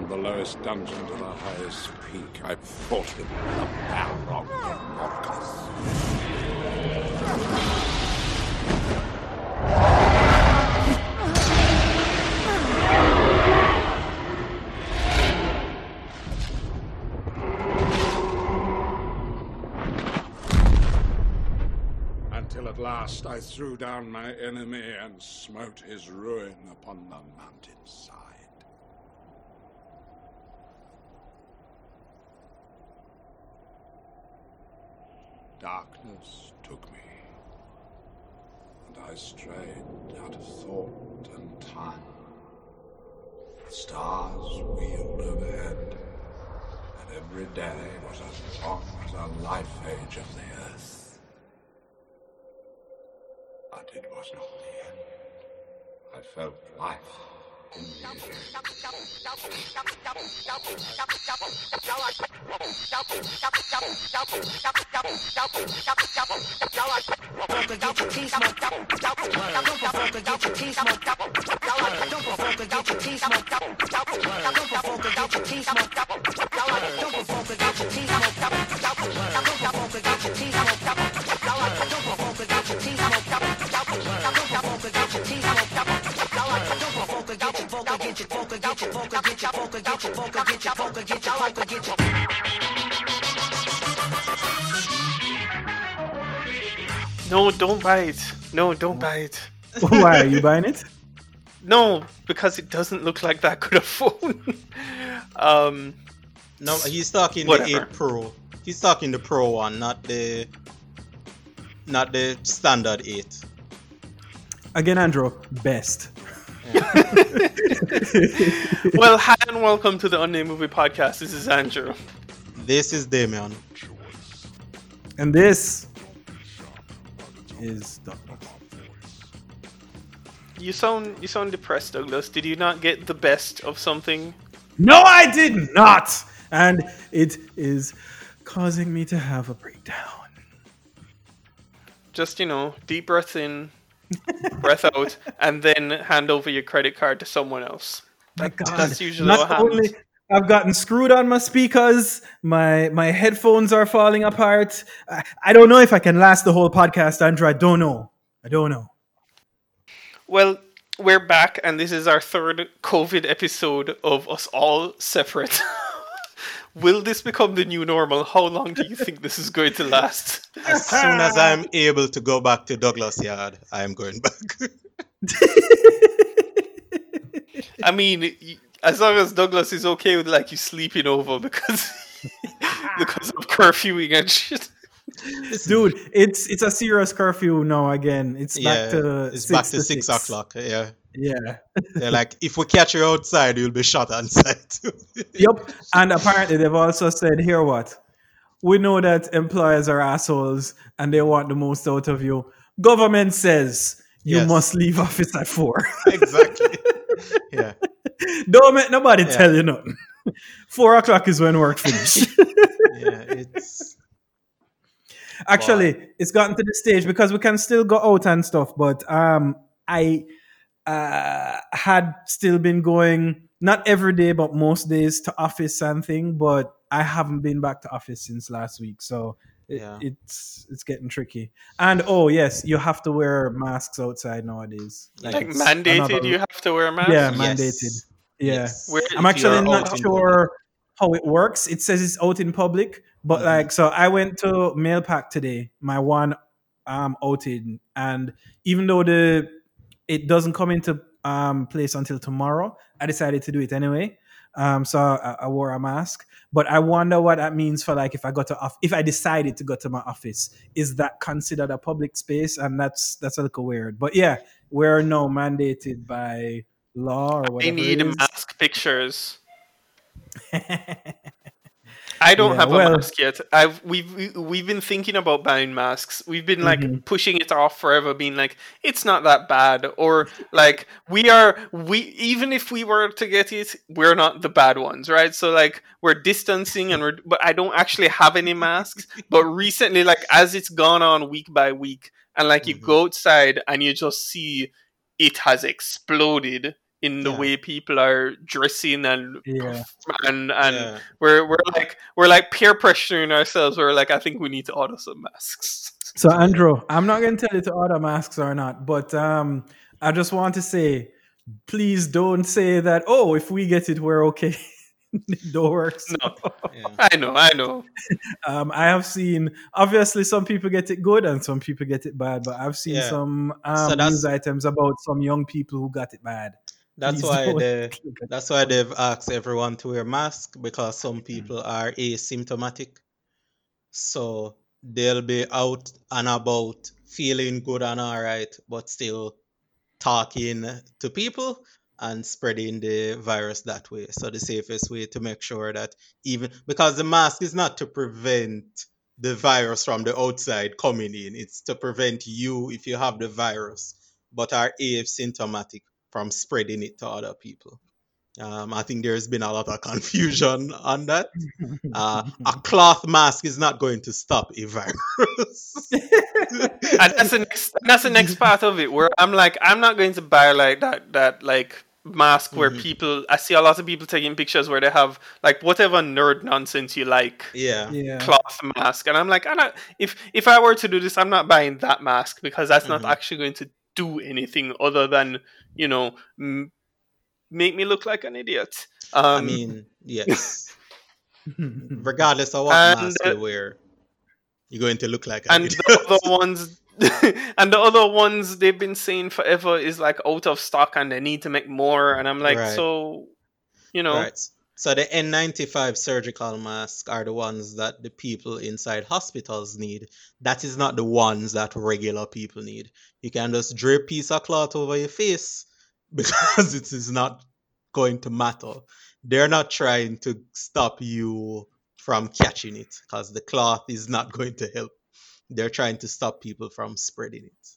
From the lowest dungeon to the highest peak, I fought him, with Morgoth. Until at last I threw down my enemy and smote his ruin upon the mountainside. Darkness took me, and I strayed out of thought and time. The stars wheeled overhead, and every day was as long as a life age of the earth. But it was not the end. I felt life don't provoke, get your teeth smoked up in the air. No, don't buy it. No, don't buy it. Why are you buying it? No, because it doesn't look like that good a phone. um, No, he's talking Whatever. the 8 Pro. He's talking the Pro one, not the not the standard 8. Again, Andrew, best. well, hi and welcome to the Unnamed Movie Podcast. This is Andrew. This is Damien. And this is Douglas. You sound you sound depressed, Douglas. Did you not get the best of something? No, I did not! And it is causing me to have a breakdown. Just you know, deep breath in, breath out, and then hand over your credit card to someone else. My God. That's usually Not what happens. only I've gotten screwed on my speakers, my my headphones are falling apart. I, I don't know if I can last the whole podcast, Andrew. I don't know. I don't know. Well, we're back, and this is our third COVID episode of us all separate. Will this become the new normal? How long do you think this is going to last? As soon as I'm able to go back to Douglas Yard, I am going back. I mean, as long as Douglas is okay with like you sleeping over because because of curfewing and shit. Dude, it's it's a serious curfew now again. It's yeah, back to it's six back to to six, six. o'clock. Yeah, Yeah. they're like, if we catch you outside, you'll be shot on sight. Yep. And apparently they've also said, here what? We know that employers are assholes and they want the most out of you. Government says you Yes. must leave office at four. exactly. Yeah. Don't make nobody Yeah. tell you nothing. Four o'clock is when work finish. Yeah. It's Actually, it's gotten to the stage because we can still go out and stuff, but um I uh had still been going not every day but most days to office and thing, but I haven't been back to office since last week. So it, Yeah. it's it's getting tricky. And oh yes, you have to wear masks outside nowadays. Like it's mandated, another- you have to wear a mask. Yeah, Yes. mandated. Yeah. Yes. I'm actually not sure how it works. It says it's out in public, but Mhm. like, so I went to Mailpack today, my one um outing, and even though the it doesn't come into um place until tomorrow, I decided to do it anyway. Um, so I, I wore a mask, but I wonder what that means for like if I got to off if I decided to go to my office, is that considered a public space? And that's that's a little weird. But yeah, we're now mandated by law or They whatever. need mask pictures. I don't Yeah, have a well- mask yet. I've we've we- we've been thinking about buying masks. We've been like Mhm. pushing it off forever, being like it's not that bad, or like we are we even if we were to get it, we're not the bad ones, right? So like we're distancing and we're but I don't actually have any masks. But recently, like as it's gone on week by week, and like you Mhm. go outside and you just see it has exploded in the Yeah. way people are dressing and Yeah. and and Yeah. we're we're like we're like peer pressuring ourselves. We're like, I think we need to order some masks. So Andrew, I'm not going to tell you to order masks or not, but um, I just want to say, please don't say that. Oh, if we get it, we're okay. it don't work. so. No, Yeah. I know, I know. Um, I have seen obviously some people get it good and some people get it bad, but I've seen Yeah. some um, that's- news items about some young people who got it bad. That's Please why they that's why they've asked everyone to wear mask because some people are asymptomatic. So they'll be out and about feeling good and alright, but still talking to people and spreading the virus that way. So the safest way to make sure that even because the mask is not to prevent the virus from the outside coming in, it's to prevent you if you have the virus but are asymptomatic from spreading it to other people. Um, I think there's been a lot of confusion on that. Uh, a cloth mask is not going to stop a virus. and that's the next that's the next part of it where I'm like I'm not going to buy like that that like mask where Mhm. people I see a lot of people taking pictures where they have like whatever nerd nonsense you like yeah. yeah. cloth mask and I'm like I'm not if if I were to do this I'm not buying that mask because that's not Mhm. actually going to do anything other than you know m- make me look like an idiot um, I mean, yes. Regardless of what And, mask you wear, you're going to look like an and idiot. the other ones and the other ones they've been saying forever is like out of stock and they need to make more and i'm like Right. so you know Right. So the N95 surgical masks are the ones that the people inside hospitals need. That is not the ones that regular people need. You can just drape piece of cloth over your face because it is not going to matter. They're not trying to stop you from catching it because the cloth is not going to help. They're trying to stop people from spreading it.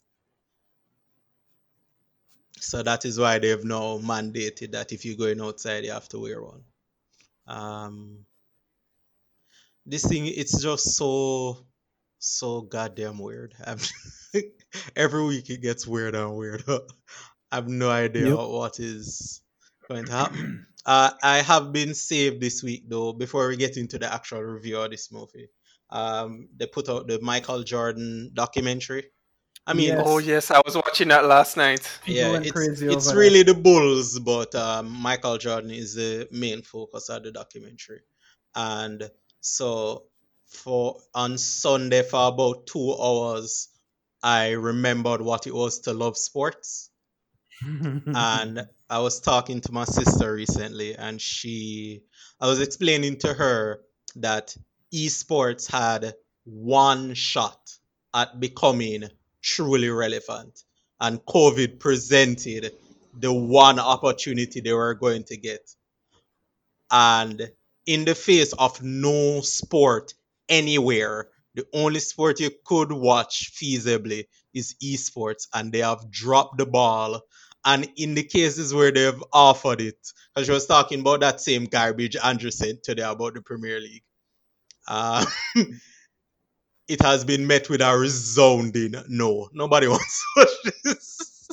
So that is why they've now mandated that if you're going outside, you have to wear one. Um, this thing, it's just so, so goddamn weird. Every week it gets weirder and weirder. I have no idea Yep. what is going to happen. Uh, I have been saved this week though. Before we get into the actual review of this movie, um, they put out the Michael Jordan documentary. I mean, Yes. oh yes i was watching that last night People yeah, it's, crazy it's over really the Bulls, but um, Michael Jordan is the main focus of the documentary. And so for on Sunday for about two hours, I remembered what it was to love sports. and I was talking to my sister recently, and she, I was explaining to her that esports had one shot at becoming truly relevant, and COVID presented the one opportunity they were going to get. And in the face of no sport anywhere, the only sport you could watch feasibly is esports, and they have dropped the ball. And in the cases where they've offered it, because she was talking about that same garbage Andrew said today about the Premier League, uh, it has been met with a resounding no. Nobody wants to watch this.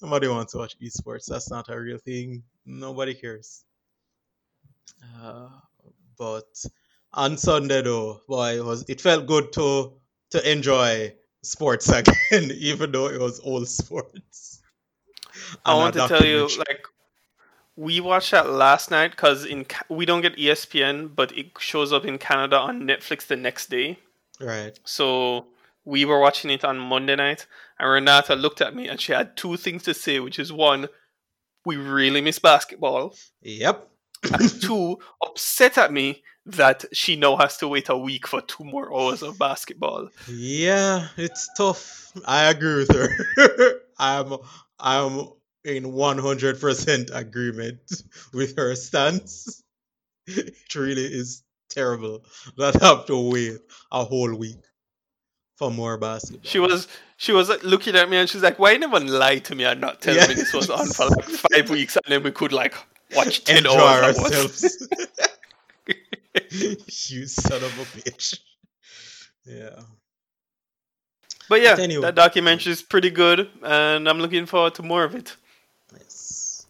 Nobody wants to watch esports. That's not a real thing. Nobody cares. Uh, but on Sunday though, boy, it was it felt good to to enjoy sports again, even though it was old sports. i want to tell you like we watched that last night because in we don't get espn but it shows up in canada on netflix the next day right. So we were watching it on Monday night, and Renata looked at me and she had two things to say, which is one, we really miss basketball, Yep. and two, upset at me that she now has to wait a week for two more hours of basketball. Yeah, it's tough. I agree with her. I'm I'm in 100% agreement with her stance. It really is terrible that I have to wait a whole week for more basketball. She was she was like, looking at me and she's like, "Why you never lie to me and not tell me this was on for like five weeks and then we could like watch ten enjoy hours." ourselves. you son of a bitch. Yeah. But yeah, But anyway. that documentary is pretty good, and I'm looking forward to more of it. Yes.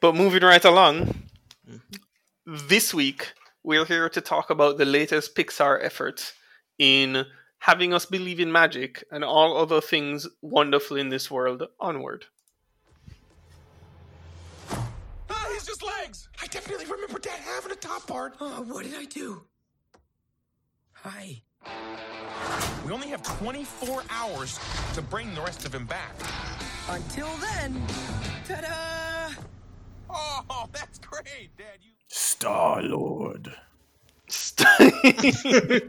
But moving right along, Mm-hmm. This week we're here to talk about the latest Pixar efforts in having us believe in magic and all other things wonderful in this world onward. Ah, he's just legs. I definitely remember Dad having a top part. Oh, what did I do? Hi. We only have 24 hours to bring the rest of him back. Until then, ta-da! Oh, that's great, Dad. You. Star Lord.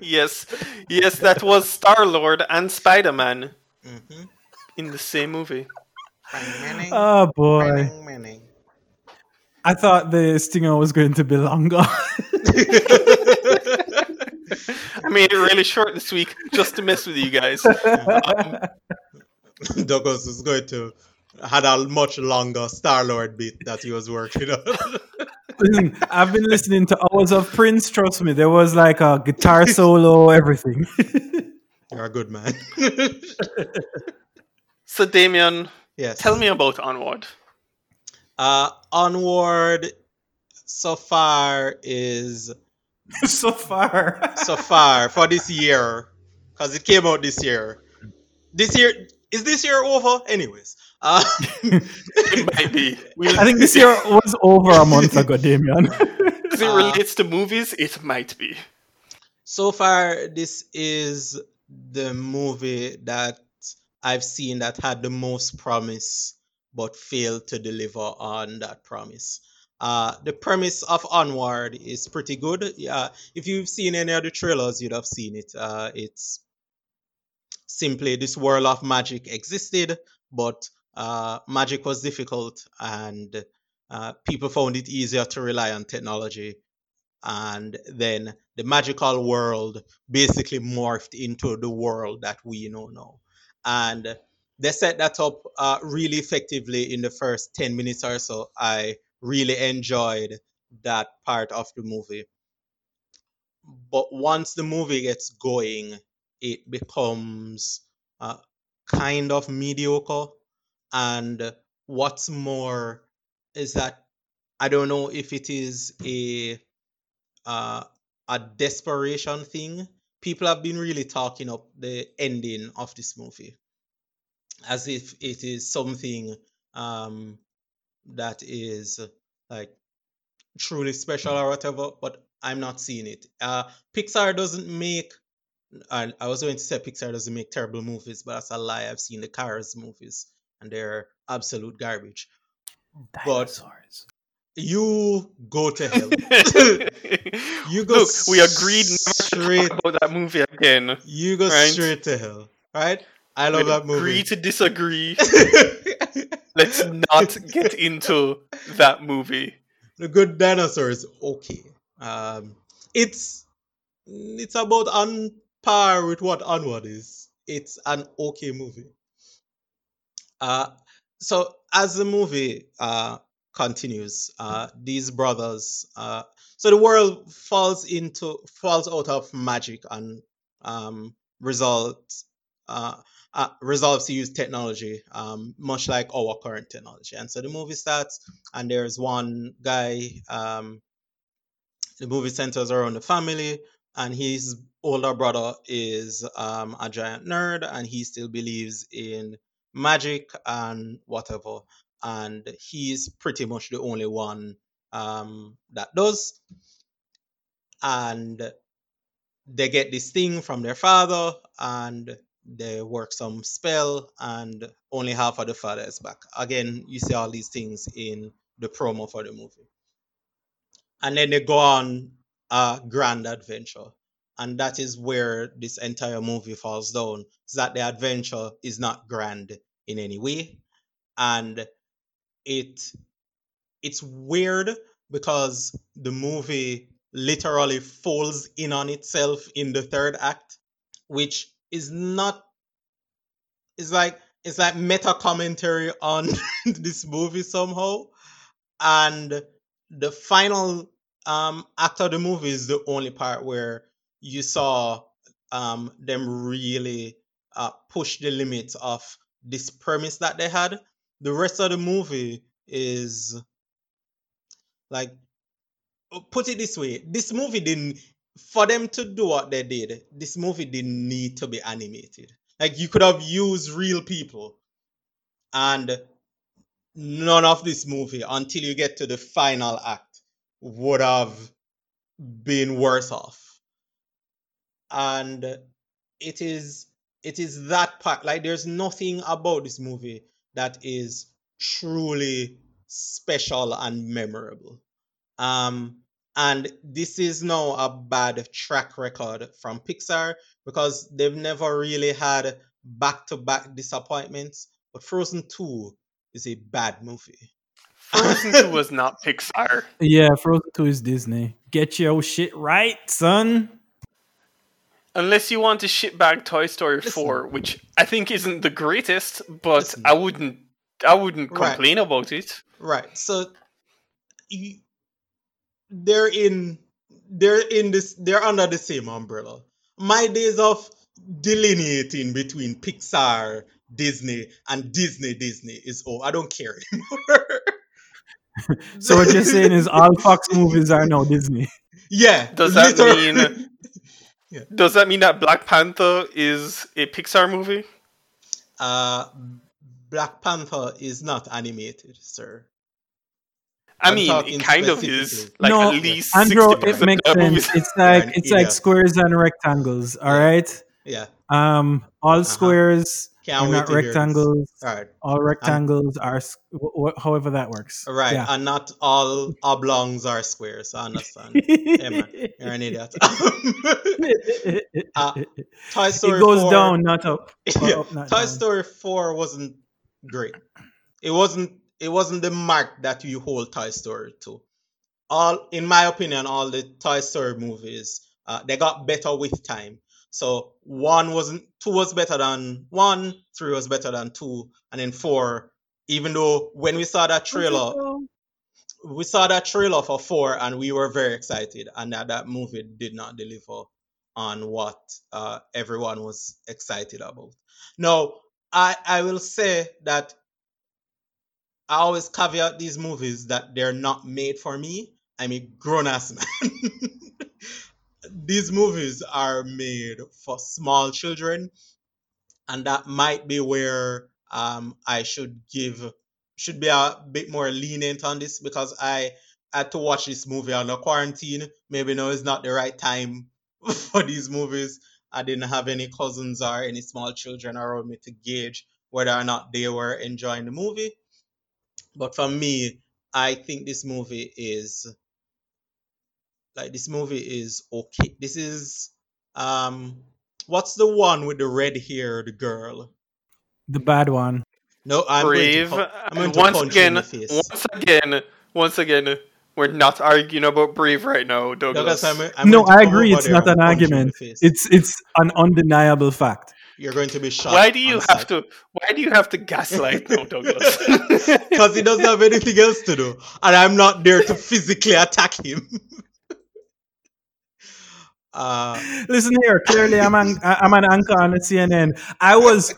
yes, yes, that was Star Lord and Spider Man Mhm. in the same movie. Oh boy. Manning, Manning. I thought the stinger was going to be longer. I made it really short this week just to mess with you guys. Um, Douglas is going to had a much longer Star Lord beat that he was working on. Listen, I've been listening to hours of Prince. Trust me, there was like a guitar solo, everything. You're a good man. so, Damien, yes. tell me about Onward. Uh, onward so far is so far, so far for this year because it came out this year. This year is this year over? Anyways, uh, It might be. We'll, I think this year was over a month ago, Damien. As it Uh, relates to movies, it might be. so far this is the movie that I've seen that had the most promise but failed to deliver on that promise. Uh, the premise of Onward is pretty good. Yeah, if you've seen any of the trailers, you'd have seen it. Uh, it's simply this world of magic existed, but uh, magic was difficult, and uh, people found it easier to rely on technology. And then the magical world basically morphed into the world that we know now. And they set that up uh, really effectively in the first 10 minutes or so. I really enjoyed that part of the movie. But once the movie gets going, it becomes uh, kind of mediocre. And what's more is that I don't know if it is a uh, a desperation thing. People have been really talking up the ending of this movie as if it is something um, that is like truly special or whatever, but I'm not seeing it. Uh, Pixar doesn't make. I, I was going to say Pixar doesn't make terrible movies, but that's a lie. I've seen the Cars movies, and they're absolute garbage. But you go to hell. You go Look, we agreed never to straight. talk about that movie again. You go Right. straight to hell, right? I love we that movie. agree to disagree. Let's not get into that movie. the Good Dinosaur is okay. Um, it's it's about on par with what Onward is. It's an okay movie. Uh, so as the movie uh, continues, uh, these brothers, uh, so the world falls into falls out of magic and um, results uh, uh, resolves to use technology, um, much like our current technology. And so the movie starts, and there's one guy. Um, the movie centers around the family, and his older brother is um, a giant nerd, and he still believes in magic and whatever. And he's pretty much the only one um, that does. And they get this thing from their father, and they work some spell, and only half of the father is back. Again, you see all these things in the promo for the movie. And then they go on a grand adventure. And that is where this entire movie falls down. Is that the adventure is not grand in any way. And it it's weird because the movie literally falls in on itself in the third act, which is not it's like it's like meta commentary on this movie somehow. And the final um act of the movie is the only part where you saw um them really uh push the limits of this premise that they had. The rest of the movie is Like, uh, put it this way: this movie didn't. For them to do what they did, this movie didn't need to be animated. Like, you could have used real people, and none of this movie until you get to the final act would have been worse off. And it is it is that part like there's nothing about this movie that is truly special and memorable. Um and this is now a bad track record from Pixar because they've never really had back to back disappointments. But Frozen 2 is a bad movie. Frozen 2 was not Pixar. Yeah, Frozen 2 is Disney. Get your shit right, son. Unless you want to shitbag Toy Story Listen. 4, which I think isn't the greatest, but Listen. I wouldn't I wouldn't Right. complain about it. Right. So you, they're in they're in this they're under the same umbrella. My days of delineating between Pixar, Disney, and Disney Disney is over. I don't care anymore. So what you're saying is all Fox movies are now Disney. yeah. Does that literally- Does that mean that Black Panther is a Pixar movie? uh Black Panther is not animated, sir. I I'm mean, it kind of is. Like no, at least Andrew, 60% it makes of sense. It's like an it's like squares and rectangles. All right. Yeah. right. Yeah. Um, all squares Can't are wait not to hear this. rectangles. All right. All rectangles are wh- wh- however that works. Right. Yeah. And not all oblongs are squares. I understand. yeah, man. You're an idiot. Uh, Toy Story it goes 4 down, not up. Or Yeah, up, not Toy down. Story 4 wasn't great. It wasn't it wasn't the mark that you hold Toy Story to. All in my opinion, all the Toy Story movies, uh, they got better with time. So one wasn't two was better than one, three was better than two, and then four, even though when we saw that trailer, we saw that trailer for four and we were very excited and that that movie did not deliver on what uh, everyone was excited about. Now i i will say that i always caveat these movies that they're not made for me. I'm a grown-ass man these movies are made for small children and that might be where um, i should give should be a bit more lenient on this because I had to watch this movie on a quarantine. Maybe now is not the right time for these movies. I didn't have any cousins or any small children around me to gauge whether or not they were enjoying the movie. But for me, I think this movie is like this movie is okay. This is um what's the one with the red haired girl? The bad one. No, I'm Brave. going to, I'm going to once punch you in again, the face. once again, once again, we're not arguing about Brave right now, Douglas. Douglas, I'm, I'm no, I agree. It's not an punch you in the argument. It's it's an undeniable fact. You're going to be shot. why do you have sight. to? Why do you have to gaslight now, Douglas? Because he doesn't have anything else to do, and I'm not there to physically attack him. uh, Listen here. Clearly, I'm an, I'm an anchor on the CNN. I was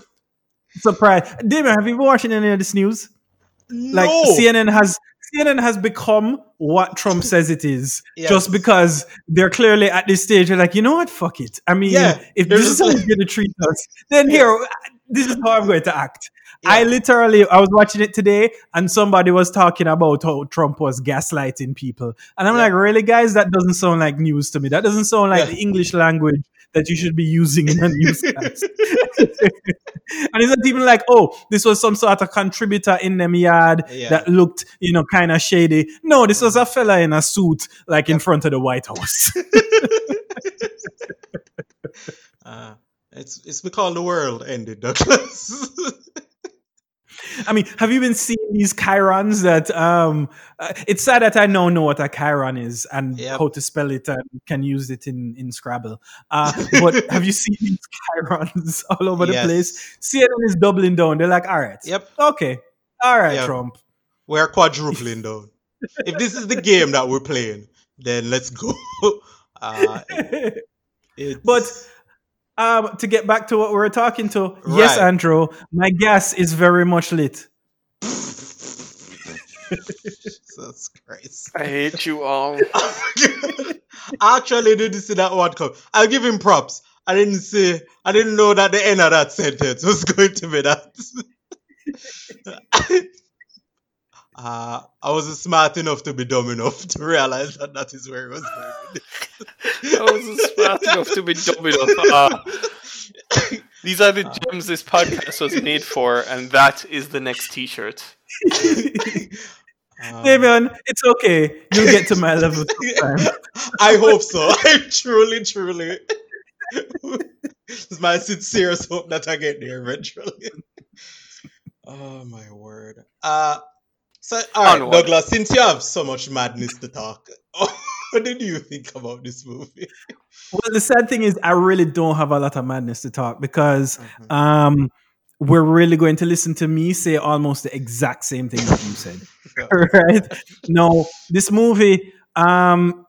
surprised. Damien, have you been watching any of this news? Like no. CNN has CNN has become what Trump says it is, Yes. just because they're clearly at this stage. They're like, you know what? Fuck it. I mean, Yeah, if this is how you're going to treat us, then here, this is how I'm going to act. Yeah. I literally, I was watching it today, and somebody was talking about how Trump was gaslighting people, and I'm Yeah. like, really, guys, that doesn't sound like news to me. That doesn't sound like Yeah. the English language that you should be using in a newscast. and it's not even like, oh, this was some sort of contributor in them yard that looked, you know, kind of shady. No, this was a fella in a suit, like in front of the White House. uh, it's it's because the world ended, Douglas. I mean, have you been seeing these chyrons that um uh, it's sad that I now know what a chyron is and Yep. how to spell it and can use it in in Scrabble. Uh but have you seen these chyrons all over the Yes. place? CNN is doubling down. They're like, all right. Yep. Okay. All right, Yeah. Trump. We're quadrupling down. If this is the game that we're playing, then let's go. Uh, it's, But um, to get back to what we were talking to, yes, Andrew, my gas is very much lit. Jesus Christ. I hate you all. I actually didn't see that one come. I'll give him props. I didn't see. I didn't know that the end of that sentence was going to be that. Uh, I wasn't smart enough to be dumb enough to realize that that is where it was going. I wasn't smart enough to be dumb enough. Ah. these are the gems this podcast was made for, and that is the next T-shirt. Um, Damien, it's okay. You'll get to my level. I hope so. I truly, truly. it's my sincere hope that I get there eventually. oh my word. Uh so all right, Onward. Douglas, since you have so much madness to talk, what did you think about this movie? Well, the sad thing is, I really don't have a lot of madness to talk because Mhm. um, we're really going to listen to me say almost the exact same thing that you said. right? No, this movie, um,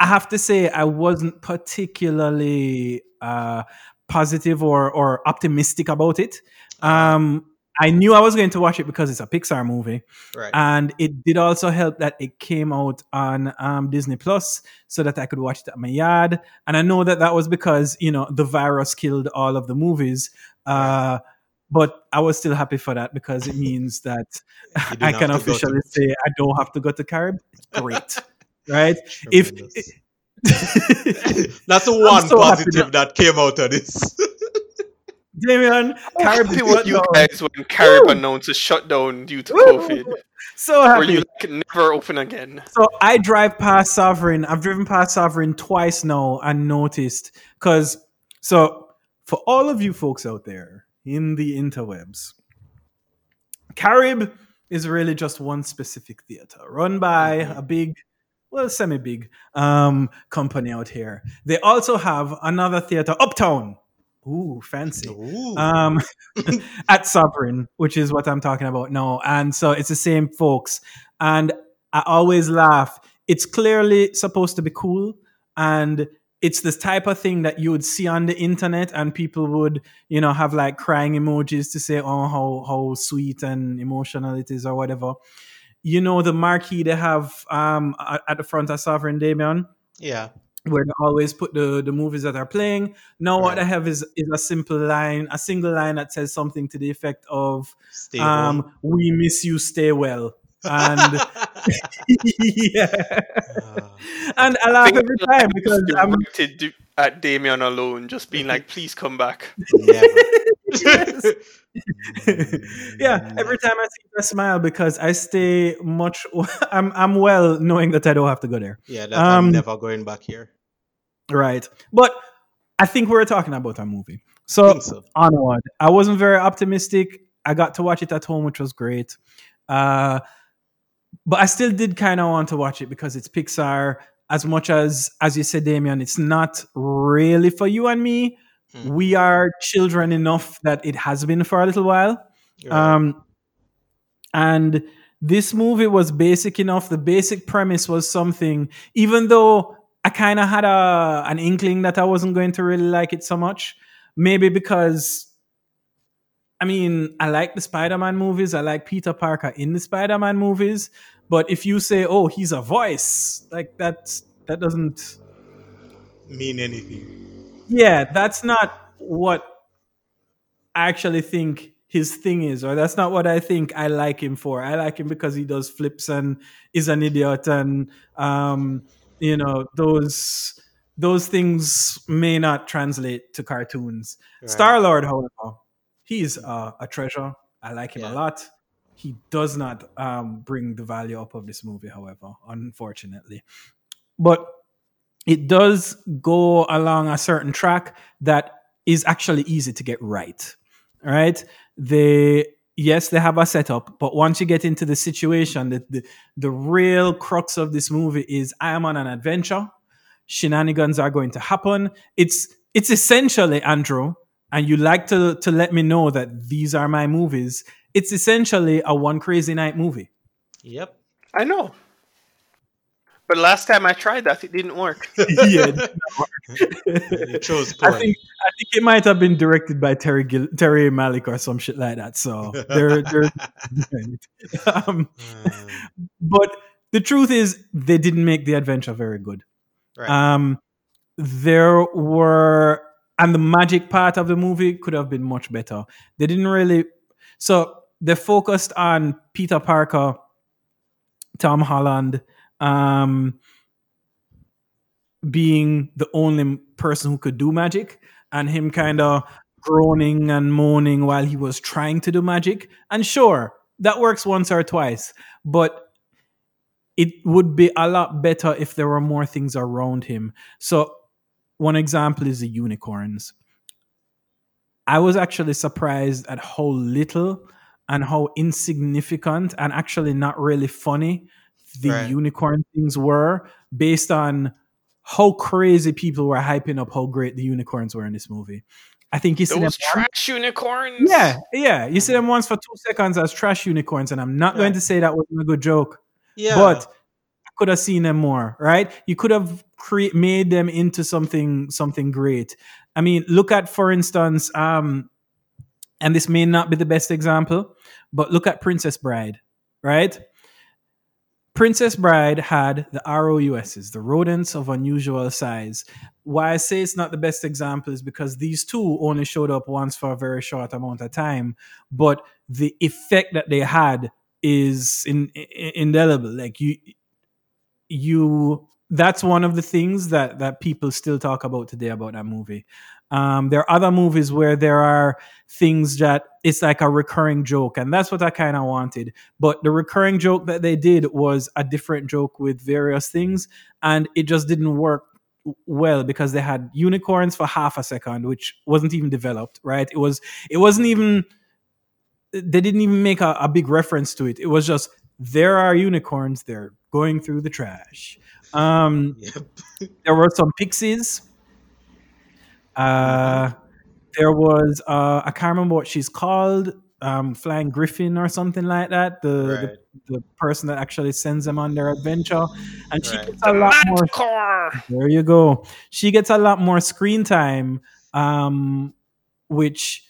I have to say, I wasn't particularly uh, positive or or optimistic about it. Um, I knew I was going to watch it because it's a Pixar movie, Right. and it did also help that it came out on um, Disney Plus, so that I could watch it at my yard. And I know that that was because you know the virus killed all of the movies. Uh, but I was still happy for that because it means that I can go to- officially say I don't have to go to Carib. Great, right? If Tremendous. That's the one so positive that came out of this. Damien, Carib Happy is you guys when Carib Woo! announced a shutdown due to Woo! COVID, so happy. you like, never open again. So I drive past Sovereign. I've driven past Sovereign twice now and noticed because so for all of you folks out there in the interwebs, Carib is really just one specific theater run by a big, well, semi-big um, company out here. They also have another theater uptown. Ooh, fancy Ooh. um, at Sovereign, which is what I'm talking about now. And so it's the same folks. And I always laugh. It's clearly supposed to be cool. And it's this type of thing that you would see on the internet and people would, you know, have like crying emojis to say, oh, how, how sweet and emotional it is or whatever. You know, the marquee they have um, at at the front of Sovereign Damien yeah. Where they always put the, the movies that are playing. Now what I have is, is a simple line, a single line that says something to the effect of Stay um, we miss you, stay well. And yeah. Ah. And I laugh think every time because I'm directed at Damien alone, just being like, "Please come back." Yes. yeah, every time I see you, I smile because I stay much I'm I'm well knowing that I don't have to go there. Yeah, that Um, I'm never going back here. Right. But I think we were talking about a movie. So so. onward. I wasn't very optimistic. I got to watch it at home, which was great. Uh, but I still did kind of want to watch it because it's Pixar. As much as, as you said, Damien, it's not really for you and me. Mhm. We are children enough that it has been for a little while. Right. Um, and this movie was basic enough. The basic premise was something, even though I kind of had a an inkling that I wasn't going to really like it so much. Maybe because, I mean, I like the Spider-Man movies. I like Peter Parker in the Spider-Man movies. But if you say, "Oh, he's a voice," like that, that doesn't Mean anything. yeah, that's not what I actually think his thing is, or that's not what I think I like him for. I like him because he does flips and is an idiot, and um, you know those those things may not translate to cartoons. Right. Star Lord, however, he's uh, a treasure. I like him Yeah. a lot. He does not um, bring the value up of this movie, however, unfortunately. But it does go along a certain track that is actually easy to get right. Right? They yes, they have a setup, but once you get into the situation, the, the the real crux of this movie is I am on an adventure. Shenanigans are going to happen. It's it's essentially Andrew, and you like to to let me know that these are my movies. It's essentially a one crazy night movie. Yep. I know. But last time I tried that, it didn't work. yeah, You chose I think I think it might have been directed by Terry Gil- Terry Malick or some shit like that. So they're they're um, Mm, but the truth is they didn't make the adventure very good. right. Um, there were, and the magic part of the movie could have been much better. They didn't really, so they focused on Peter Parker, Tom Holland, um, being the only person who could do magic, and him kind of groaning and moaning while he was trying to do magic. And sure, that works once or twice, but it would be a lot better if there were more things around him. So, one example is the unicorns. I was actually surprised at how little and how insignificant and actually not really funny the Right. unicorn things were based on how crazy people were hyping up how great the unicorns were in this movie. I think you see them Those trash unicorns. yeah, yeah. You see them once for two seconds as trash unicorns, and I'm not going to say that wasn't a good joke, yeah. but I could have seen them more, right? You could have cre- made them into something something great. I mean, look at, for instance, um, and this may not be the best example, but look at Princess Bride, right? Princess Bride had the ROUSs, the rodents of unusual size. Why I say it's not the best example is because these two only showed up once for a very short amount of time, but the effect that they had is in, in, indelible. Like you, you, that's one of the things that that people still talk about today about that movie. Um, there are other movies where there are things that it's like a recurring joke, and that's what I kind of wanted. But the recurring joke that they did was a different joke with various things, and it just didn't work well because they had unicorns for half a second, which wasn't even developed. Right? It was. It wasn't even. They didn't even make a, a big reference to it. It was just there are unicorns. They're going through the trash. Um, Yep. there were some pixies. Uh, there was uh, I can't remember what she's called, um, Flying Griffin or something like that. The, Right. the the person that actually sends them on their adventure, and she Right. gets a lot more. Core. There you go. She gets a lot more screen time, um, which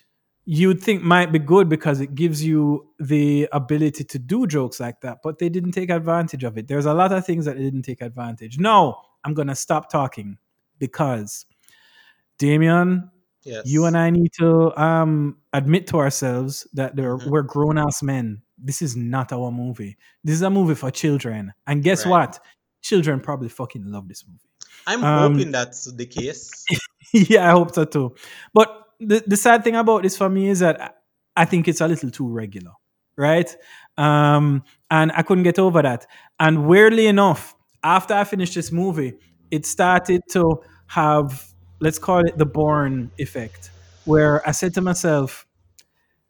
you'd think might be good because it gives you the ability to do jokes like that, but they didn't take advantage of it. There's a lot of things that they didn't take advantage. No, I'm gonna stop talking because Damien, Yes. you and I need to um, admit to ourselves that Mhm. we're grown ass men. This is not our movie. This is a movie for children. And guess Right. what? Children probably fucking love this movie. I'm um, hoping that's the case. yeah, I hope so too. But the, the sad thing about this for me is that I- I think it's a little too regular, right? Um, and I couldn't get over that. And weirdly enough, after I finished this movie, it started to have, let's call it the Bourne effect, where I said to myself,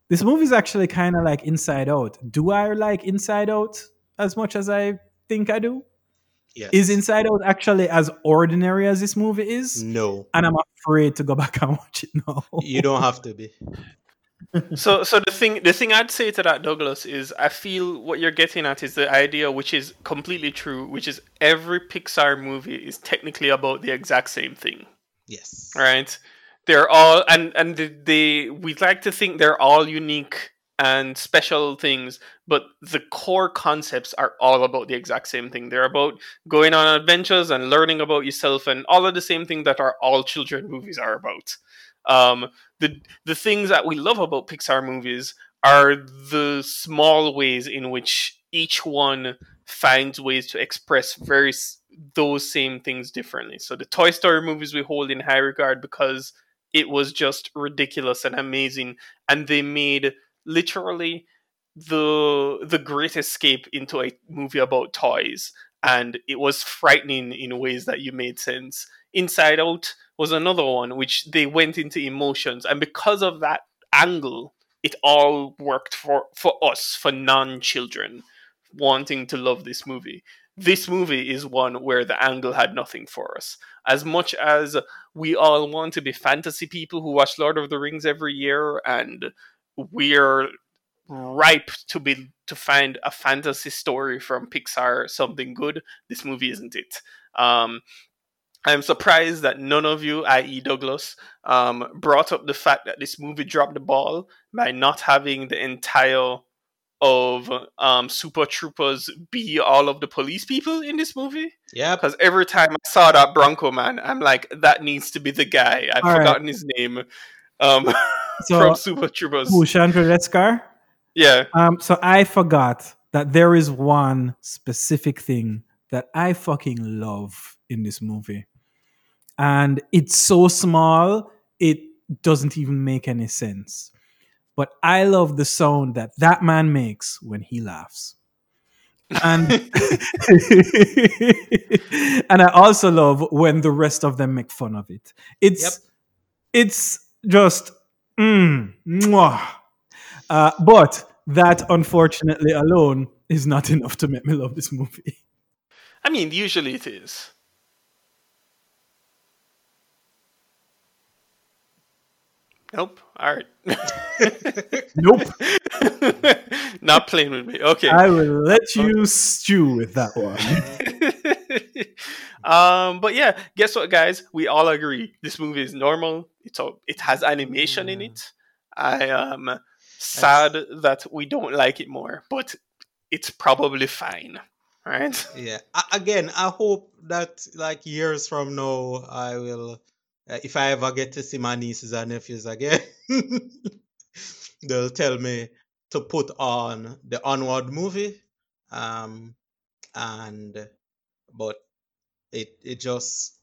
this movie is actually kind of like Inside Out. Do I like Inside Out as much as I think I do? Yes. Is Inside Out actually as ordinary as this movie is? No. and I'm afraid to go back and watch it now. You don't have to be. So, so the thing, the thing I'd say to that, Douglas, is I feel what you're getting at is the idea, which is completely true, which is every Pixar movie is technically about the exact same thing, Yes. right? They're all, and and they, they we like to think they're all unique and special things, but the core concepts are all about the exact same thing. They're about going on adventures and learning about yourself, and all of the same thing that are all children movies are about. Um, the the things that we love about Pixar movies are the small ways in which each one finds ways to express very those same things differently. So the Toy Story movies we hold in high regard because it was just ridiculous and amazing, and they made literally the the great escape into a movie about toys and it was frightening in ways that you made sense inside out was another one which they went into emotions and because of that angle it all worked for for us for non-children wanting to love this movie this movie is one where the angle had nothing for us as much as we all want to be fantasy people who watch lord of the rings every year and we're ripe to be to find a fantasy story from Pixar something good. This movie isn't it. Um, I'm surprised that none of you, i.e., Douglas, um, brought up the fact that this movie dropped the ball by not having the entire of um, Super Troopers be all of the police people in this movie. Yeah, Because every time I saw that Bronco man, I'm like, that needs to be the guy. I've All right. forgotten his name um, So, from Super Troopers. who, Chandra Letskar? Yeah. Um, so I forgot that there is one specific thing that I fucking love in this movie. And it's so small, it doesn't even make any sense. But I love the sound that that man makes when he laughs. And and I also love when the rest of them make fun of it. It's Yep. it's just mm, mwah. Uh, but that, unfortunately, alone is not enough to make me love this movie. I mean, usually it is. Nope. All right. Nope. Not playing with me. Okay. I will let you stew with that one. um, but yeah, guess what, guys? We all agree this movie is normal. It's all, it has animation in it. I am sad that we don't like it more, but it's probably fine, right? yeah. A- again, I hope that like years from now, I will, uh, if I ever get to see my nieces and nephews again, they'll tell me to put on the Onward movie, um, and but it it just.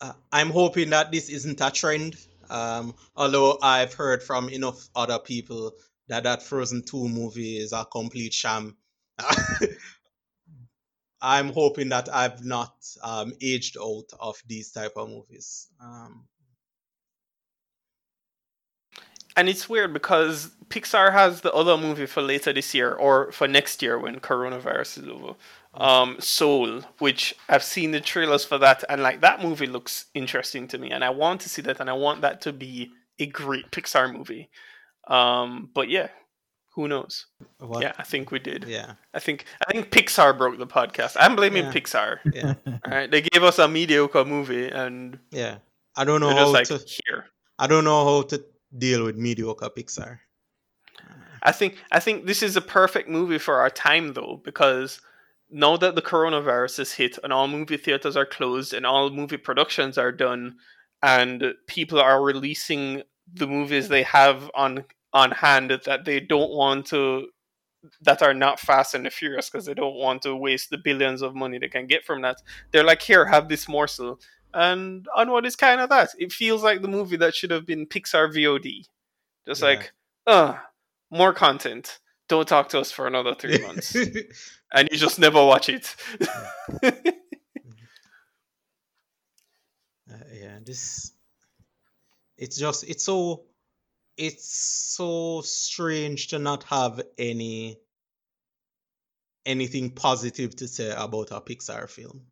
Uh, I'm hoping that this isn't a trend. Um, although I've heard from enough other people that that Frozen 2 movie is a complete sham. I'm hoping that I've not um, aged out of these type of movies. Um, And it's weird because Pixar has the other movie for later this year or for next year when coronavirus is over. Um, Soul, which I've seen the trailers for that, and like that movie looks interesting to me, and I want to see that, and I want that to be a great Pixar movie. Um, but yeah, who knows? what? Yeah, I think we did. Yeah. I think I think Pixar broke the podcast. I'm blaming Yeah. Pixar. Yeah. All right, they gave us a mediocre movie, and Yeah. I don't know how like to. here. I don't know how to deal with mediocre Pixar. I think I think this is a perfect movie for our time though, because now that the coronavirus has hit and all movie theaters are closed and all movie productions are done and people are releasing the movies they have on on hand that they don't want to that are not fast and furious because they don't want to waste the billions of money they can get from that. They're like here have this morsel. And onward is kind of that. It feels like the movie that should have been pixar vod just Yeah. like uh more content. Don't talk to us for another three months. And you just never watch it. Uh, yeah, this it's just it's so it's so strange to not have any anything positive to say about a Pixar film.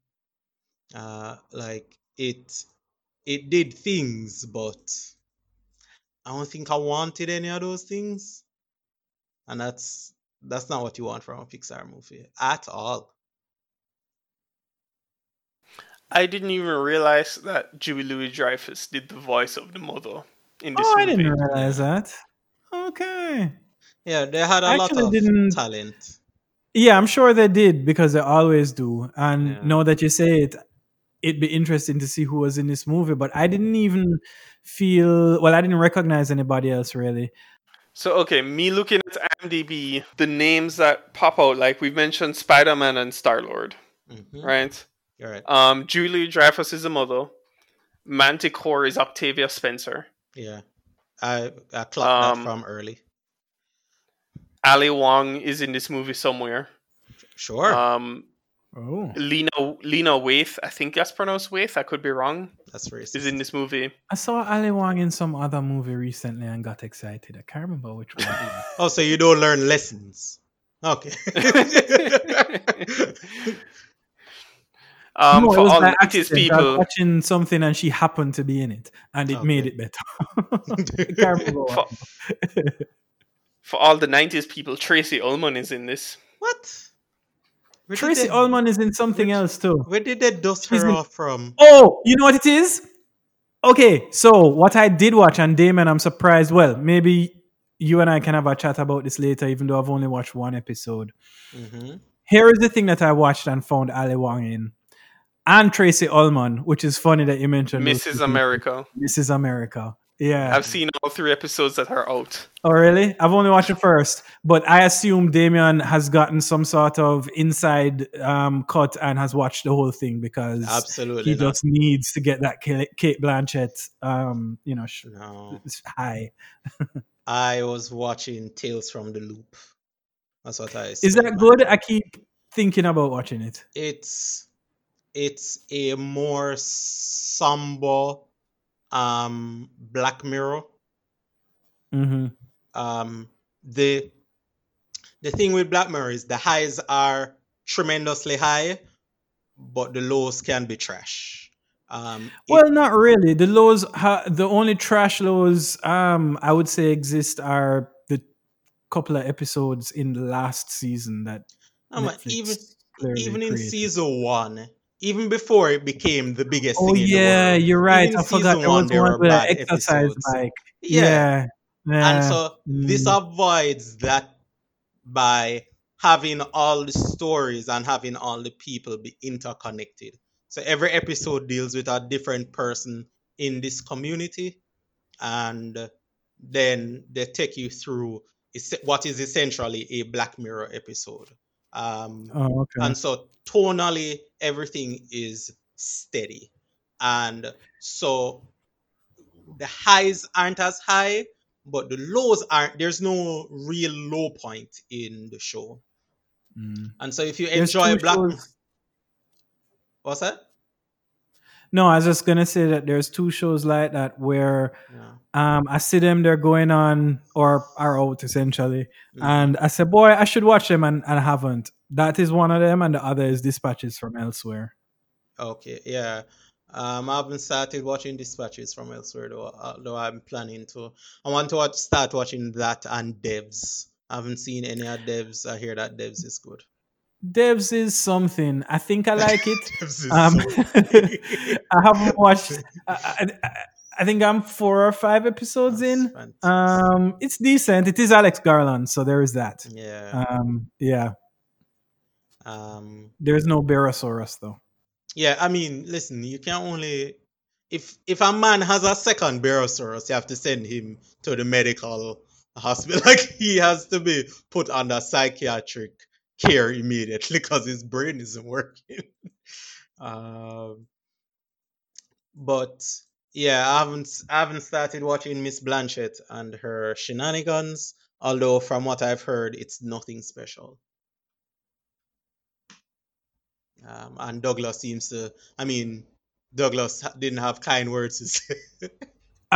Uh like it it did things, but I don't think I wanted any of those things. And that's that's not what you want from a Pixar movie at all. i didn't even realize that julia louis-dreyfus did the voice of the mother in this Oh, I didn't realize that. Okay. Yeah, they had a I lot of didn't- talent. Yeah, I'm sure they did because they always do. And Yeah. now that you say it, it'd be interesting to see who was in this movie. But I didn't even feel well. I didn't recognize anybody else really. so okay me looking at imdb the names that pop out like we've mentioned spider-man and star-lord Mhm. right You're um julia dreyfus is the mother manticore is octavia spencer Yeah. I I clocked Um, that from early. ali wong is in this movie somewhere Sure. um Oh, Lena Lena Waithe, I think that's pronounced Waithe. I could be wrong. That's racist. Is in this movie. I saw Ali Wong in some other movie recently and got excited. I can't remember which one. it is. Oh, so you don't learn lessons. Okay. um, No, for all by 90s accident. I was people, watching something and she happened to be in it, and it made it better. I can't remember what. for all the '90s people, Tracey Ullman is in this. What? Where Tracey they- Ullman is in something else too. Where did they dust She's her in- off from? Oh, you know what it is? Okay, so what I did watch, and Damien, I'm surprised. Well, maybe you and I can have a chat about this later, even though I've only watched one episode. Mhm. Here is the thing that I watched and found Ali Wong in. And Tracey Ullman, which is funny that you mentioned Mrs. America. Mrs. America. Yeah. I've seen all three episodes that are out. Oh, really? I've only watched the first, but I assume Damien has gotten some sort of inside um, cut and has watched the whole thing because Absolutely he not. just needs to get that Kate Cate Blanchett, um, you know, sh- No. high. I was watching Tales from the Loop. That's what I Is spent that my- good? I keep thinking about watching it. It's it's a more somber um Black Mirror. hmm Um the the thing with Black Mirror is the highs are tremendously high, but the lows can be trash. Um it- Well, not really. The lows, ha- the only trash lows, um, I would say exist are the couple of episodes in the last season that Netflix even even in season one, even before it became the biggest Oh thing in yeah, the world. you're right. even I forgot there was there one with an exercise episodes. bike. Yeah. Yeah, yeah. and so this Mm. avoids that by having all the stories and having all the people be interconnected so every episode deals with a different person in this community and then they take you through what is essentially a black mirror episode um, oh, okay. and so tonally everything is steady and so the highs aren't as high but the lows aren't there's no real low point in the show Mm. and so if you There's enjoy black shows- what's that No, I was just gonna say that there's two shows like that where yeah. um I see them they're going on or are out essentially, Mhm. and I said, boy, I should watch them, and, and I haven't. That is one of them, and the other is Dispatches from Elsewhere. okay yeah um, I haven't started watching dispatches from elsewhere though, uh, though I'm planning to. I want to watch, start watching that and Devs. I haven't seen any of Devs. I hear that Devs is good. Devs is something. I think I like it. Um. I haven't watched. I, I, I- think I'm four or five episodes That's in. fantastic. Um, it's decent. It is Alex Garland, so there is that. yeah. Um, yeah, Um, there's no Barosaurus though. yeah, I mean, listen, you can only if if a man has a second Barosaurus, you have to send him to the medical hospital. Like he has to be put under psychiatric care immediately because his brain isn't working. um, but yeah, I haven't I haven't started watching Miss Blanchett and her shenanigans. Although from what I've heard, it's nothing special. Um, and Douglas seems to. I mean, Douglas didn't have kind words to say.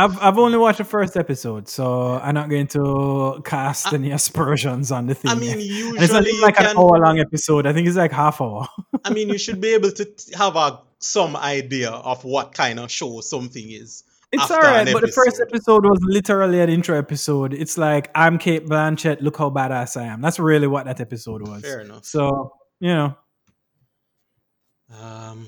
I've I've only watched the first episode, so I'm not going to cast any aspersions on the thing. I mean, And it's not usually like an can. hour long episode. I think it's like half hour. I mean, you should be able to t- have a some idea of what kind of show something is. It's all right, but the first episode. episode was literally an intro episode. It's like I'm Cate Blanchett. Look how badass I am. That's really what that episode was. Fair enough. So you know, Um,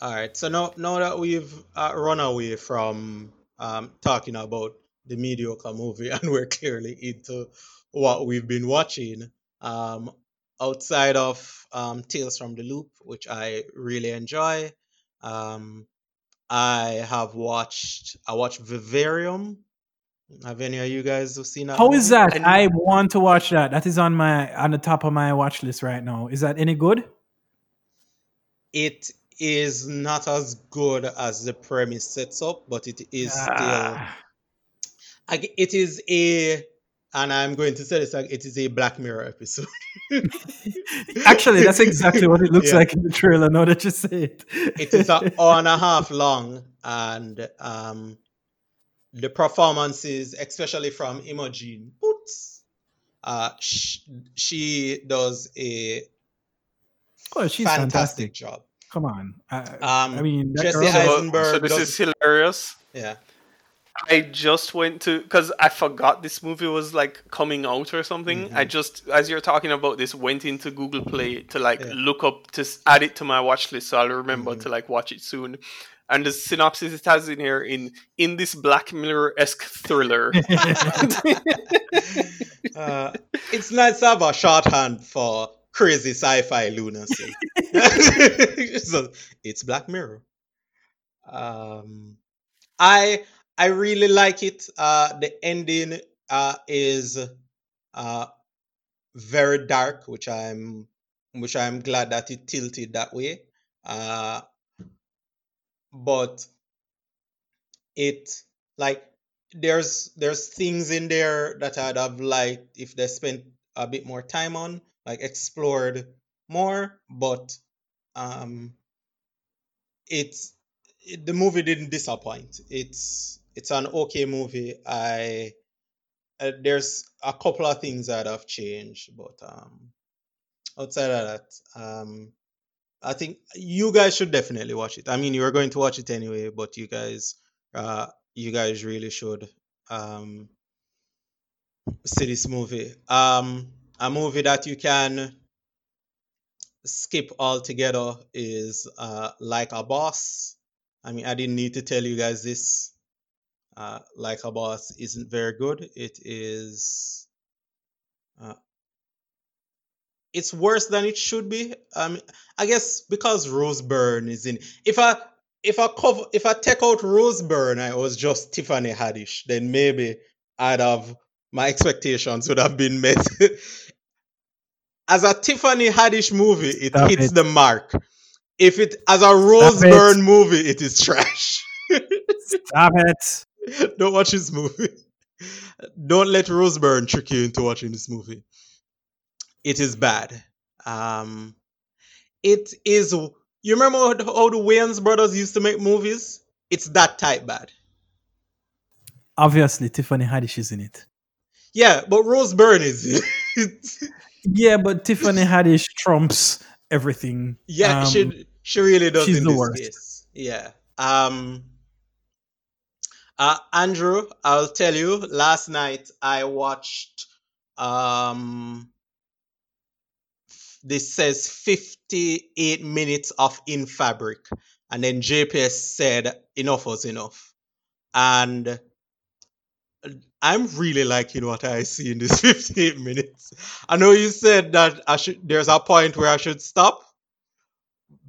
all right. So now, now that we've uh, run away from um, talking about the mediocre movie and we're clearly into what we've been watching, um, outside of um, Tales from the Loop, which I really enjoy, um, I have watched. I watched Vivarium. Have any of you guys seen that? how is movie? that? I want to watch that. That is on my on the top of my watch list right now. Is that any good? It is not as good as the premise sets up, but it is still. Ah, g it is a, and I'm going to say this. like, It is a Black Mirror episode. Actually, that's exactly what it looks Yeah. like in the trailer. Now that you say it, It is an hour and a half long, and um, the performances, especially from Imogen Poots, uh, sh- she does a oh, she's fantastic, fantastic. job. Come on. I, Um, I mean, Jesse girl- So, so this is hilarious. Yeah. I just went to because I forgot this movie was like coming out or something. I just, as you're talking about this, went into Google Play to like Yeah. look up to add it to my watch list, so I'll remember to like watch it soon. And the synopsis it has in here in in this Black Mirror esque thriller. Uh, it's nice to have a shorthand for crazy sci-fi lunacy. so it's Black Mirror. Um, I I really like it. Uh, the ending uh, is uh, very dark, which I'm which I'm glad that it tilted that way. Uh, but it like there's there's things in there that I'd have liked if they spent a bit more time on, like explored more. But um, it's it, the movie didn't disappoint. It's it's an okay movie. I uh, there's a couple of things that have changed, but um, outside of that, um, I think you guys should definitely watch it. I mean, you are going to watch it anyway, but you guys, uh, you guys really should um see this movie. Um, a movie that you can skip altogether is uh like a boss. I mean, I didn't need to tell you guys this. Uh, like a boss isn't very good. It is. Uh, it's worse than it should be. Um, I guess because Rose Byrne is in. If I if I cover if I take out Rose Byrne, I was just Tiffany Haddish, then maybe I'd have my expectations would have been met. as a Tiffany Haddish movie, it Stop hits it. the mark. If it as a Rose it. Byrne movie, it is trash. Stop it. Don't watch this movie. Don't let Rose Byrne trick you into watching this movie. It is bad. Um, it is. You remember how the- how the Wayans brothers used to make movies? It's that type bad. Obviously, Tiffany Haddish is in it. Yeah, but Rose Byrne is. Yeah, but Tiffany Haddish trumps everything. yeah, Um, she she really does she's in the this worst. case. Yeah. Um. Uh, Andrew, I'll tell you. Last night I watched. Um. This says 58 minutes of In Fabric, and then JPS said enough was enough, and I'm really liking what I see in this 58 minutes. I know you said that I should. There's a point where I should stop,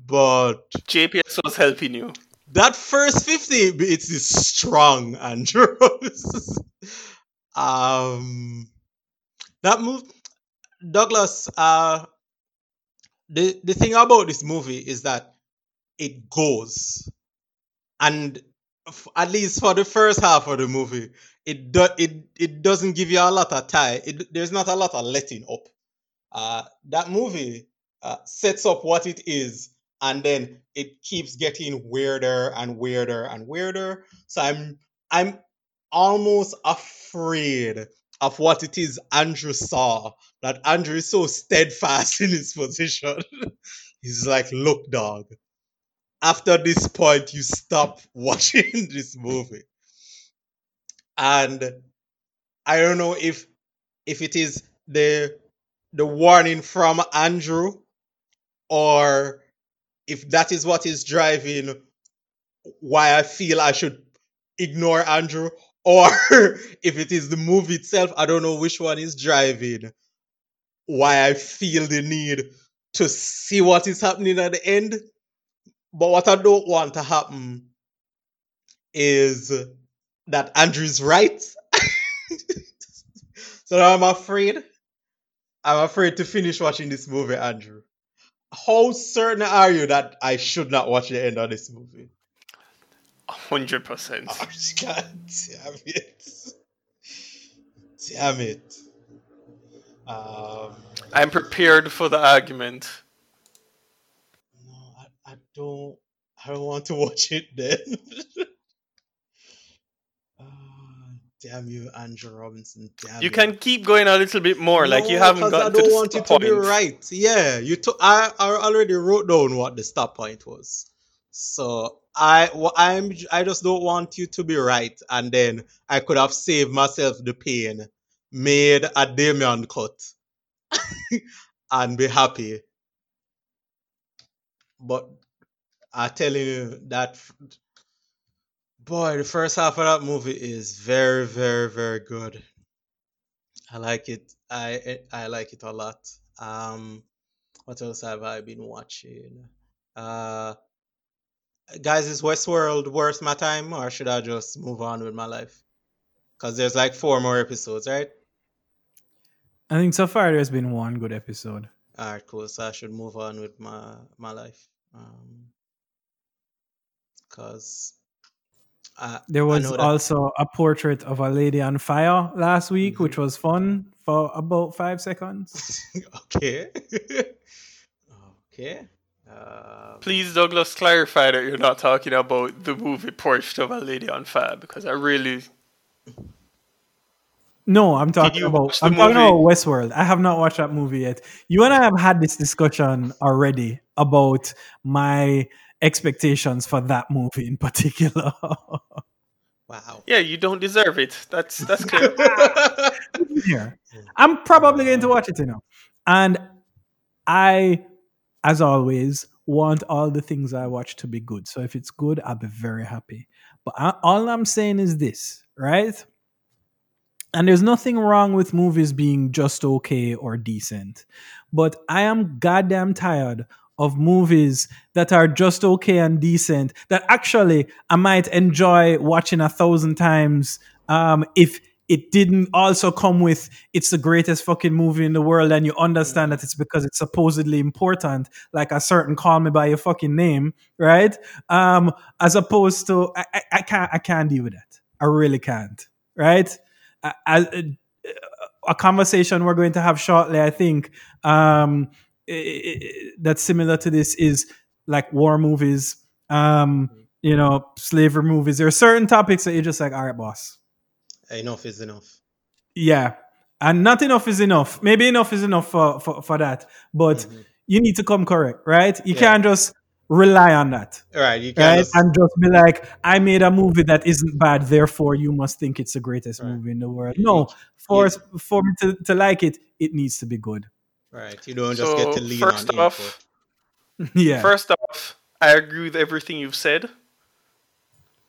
but JPS was helping you. that first 58 minutes is strong, Andrew. um, that move, Douglas. Uh, the the thing about this movie is that it goes, and at least for the first half of the movie, it do, it it doesn't give you a lot of time. It, there's not a lot of letting up. Uh, that movie uh, sets up what it is, and then it keeps getting weirder and weirder and weirder. So I'm I'm almost afraid of what it is Andrew saw. That Andrew is so steadfast in his position. He's like, look, dog. After this point, you stop watching this movie. And I don't know if if it is the the warning from Andrew or if that is what is driving why I feel I should ignore Andrew, or if it is the movie itself, I don't know which one is driving why I feel the need to see what is happening at the end. But what I don't want to happen is that Andrew's right. so I'm afraid. I'm afraid to finish watching this movie, Andrew. How certain are you that I should not watch the end of this movie? hundred percent. Oh, God damn it. Damn it. Um, I'm prepared for the argument. No, don't. I don't want to watch it then. Ah, damn you, Andrew Robinson. Damn You it. can keep going a little bit more, like you No, haven't got I don't the want it to be right. Yeah, you took. I, I already wrote down what the stop point was. So I I'm I just don't want you to be right, and then I could have saved myself the pain, made a Damien cut, and be happy. But I tell you that boy, the first half of that movie is very, very, very good. I like it. I I like it a lot. Um, what else have I been watching? Uh, guys, is Westworld worth my time, or should I just move on with my life? Because there's like four more episodes, right? I think so far there's been one good episode. All right, cool. So I should move on with my my life. Um, because I There was also a portrait of a lady on fire last week, Mhm. which was fun for about five seconds. okay. okay. Um, Please, Douglas, clarify that you're not talking about the movie Portrait of a Lady on Fire because I really. No, I'm talking about I'm talking about Westworld. I have not watched that movie yet. You and I have had this discussion already about my expectations for that movie in particular. wow. Yeah, you don't deserve it. That's that's clear. here. I'm probably going to watch it, you know. And I, as always, want all the things I watch to be good. So if it's good, I'll be very happy. But I, all I'm saying is this, right? And there's nothing wrong with movies being just okay or decent. But I am goddamn tired of movies that are just okay and decent that actually I might enjoy watching a thousand times um, if it didn't also come with it's the greatest fucking movie in the world and you understand that it's because it's supposedly important like a certain call me by your fucking name right? Um as opposed to i, I, I can't i can't deal with that. I really can't right? I, I, a conversation we're going to have shortly i think um that's similar to this is like war movies um you know slavery movies there are certain topics that you're just like all right boss Enough is enough. yeah. And not enough is enough. Maybe enough is enough for, for, for that. But Mhm. you need to come correct, right? You Yeah. can't just rely on that. All right, you can Right? just And just be like, I made a movie that isn't bad, therefore you must think it's the greatest Right. movie in the world. No, for for me to, to like it, it needs to be good. Right. You don't just get to lean first on off, input. yeah. first off, I agree with everything you've said.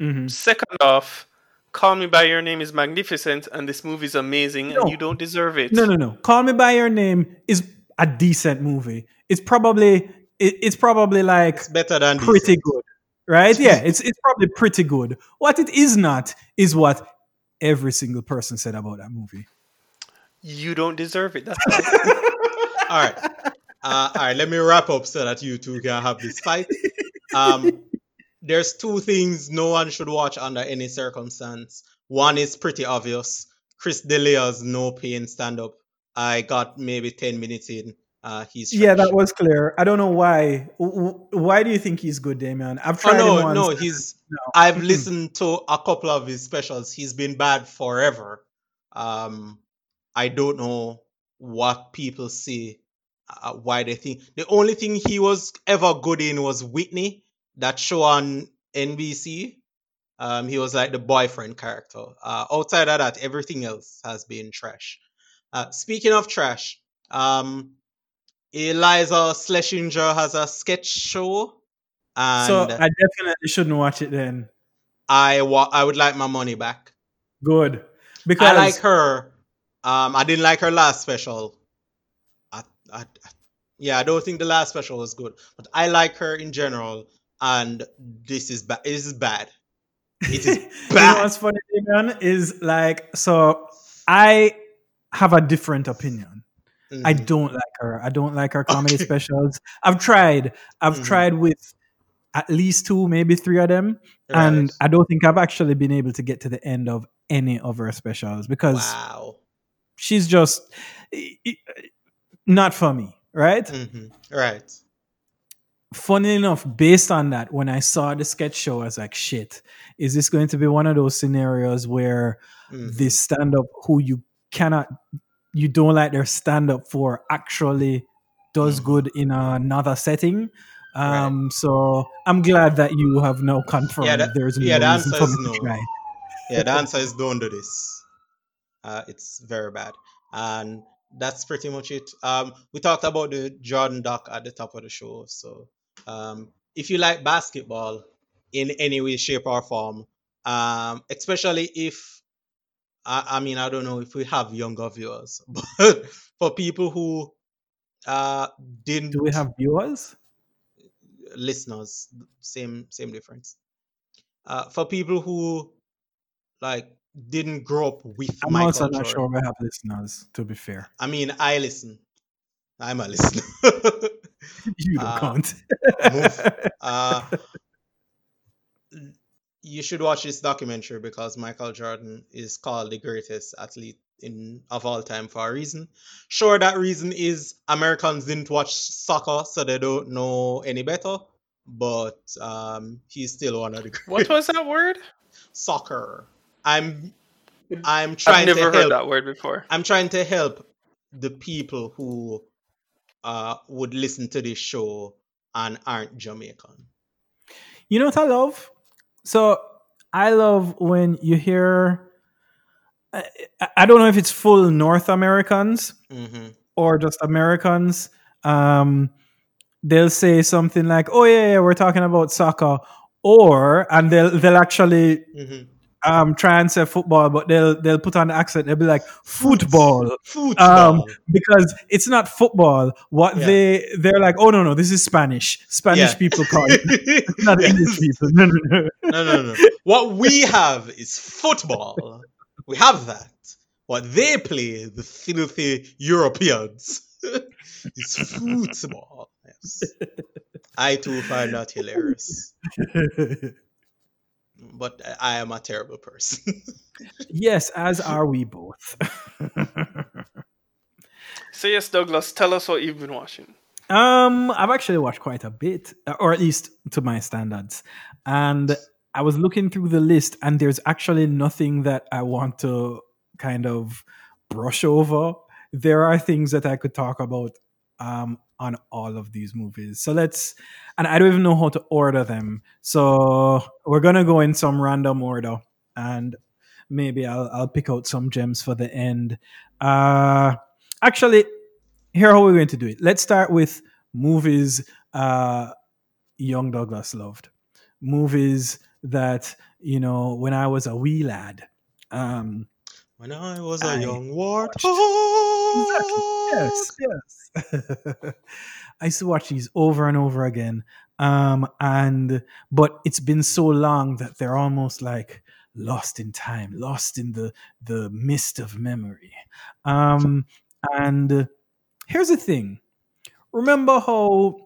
Mhm. Second off, Call Me by Your Name is magnificent, and this movie is amazing, No. and you don't deserve it. No, no, no. Call Me by Your Name is a decent movie. It's probably it, it's probably like It's better than pretty decent. good, right? Yeah, it's it's probably pretty good. What it is not is what every single person said about that movie. You don't deserve it. That's all. Right. Uh, all right, let me wrap up so that you two can have this fight. Um, there's two things no one should watch under any circumstance. One is pretty obvious. Chris D'Elia's no pain stand up. I got maybe 10 minutes in. Uh, he's Yeah, that was clear. I don't know why. Why do you think he's good, Damien? I've Oh tried him no, no, he's. No. I've listened to a couple of his specials. He's been bad forever. Um, I don't know what people say, uh, why they think. The only thing he was ever good in was Whitney, that show on NBC. Um, he was like the boyfriend character. Uh, outside of that, everything else has been trash. Uh, speaking of trash, um, Iliza Shlesinger has a sketch show, and so I definitely shouldn't watch it then. I wa- I would like my money back. Good. Because I like her. Um, I didn't like her last special. I, I, yeah, I don't think the last special was good, but I like her in general. And this is bad. This is bad. It is you know bad. what's funny, Damien, is like so I have a different opinion. I Mhm. don't like her. I don't like her comedy Okay. specials. I've tried. I've Mhm. tried with at least two, maybe three of them, and I don't think I've actually been able to get to the end of any of her specials because wow. She's just not for me, right? hmm Right. Funny enough, based on that, when I saw the sketch show, I was like, "Shit, is this going to be one of those scenarios where Mhm. this stand-up who you cannot, you don't like their stand-up for, actually does Mhm. good in another setting?" Um, so I'm glad that you have now confirmed Yeah, that- there's no yeah, the reason answer for is me to no. try. Yeah, the answer is don't do this. Uh, it's very bad. And that's pretty much it. Um, we talked about the Jordan doc at the top of the show. So um, if you like basketball in any way, shape, or form, um, especially if I, I mean I don't know if we have younger viewers, but for people who uh didn't Do we have viewers? listeners same same difference uh for people who like didn't grow up with I'm Michael also not Jordan. sure we have listeners. To be fair, I mean, I listen. I'm a listener. you don't Uh, count. move. uh, you should watch this documentary because Michael Jordan is called the greatest athlete in of all time for a reason. Sure, that reason is Americans didn't watch soccer, so they don't know any better. But um, he's still one of the great What was that word? soccer. I'm I'm trying I've never to heard help that word before. I'm trying to help the people who uh, would listen to this show and aren't Jamaican. You know what I love? So I love when you hear. I, I- I don't know if it's full North Americans hmm or just Americans. Um, they'll say something like, "Oh yeah, yeah, we're talking about soccer," or and they'll they'll actually hmm um try and say football, but they'll they'll put on the accent. They'll be like football. Football. Um, because it's not football. What Yeah. they they're like, oh no no, this is Spanish. Spanish Yeah. people call it, not Yes. English people. No no no. No, no, no. What we have is football. We have that. What they play, the filthy Europeans, is football. Yes. I too find that hilarious. But I am a terrible person. yes, as are we both. So yes, Douglas, tell us what you've been watching. Um, I've actually watched quite a bit, uh, or at least to my standards. And I was looking through the list, and there's actually nothing that I want to kind of brush over. There are things that I could talk about um, on all of these movies. So let's, and I don't even know how to order them. So we're gonna go in some random order, and maybe I'll I'll pick out some gems for the end. Uh, actually, here how we're going to do it. Let's start with movies uh young Douglas loved. Movies that, you know, when I was a wee lad. Um when I was I a young warthog. Yes, yes. I used to watch these over and over again. Um and but it's been so long that they're almost like lost in time, lost in the the mist of memory. Um and here's the thing. Remember how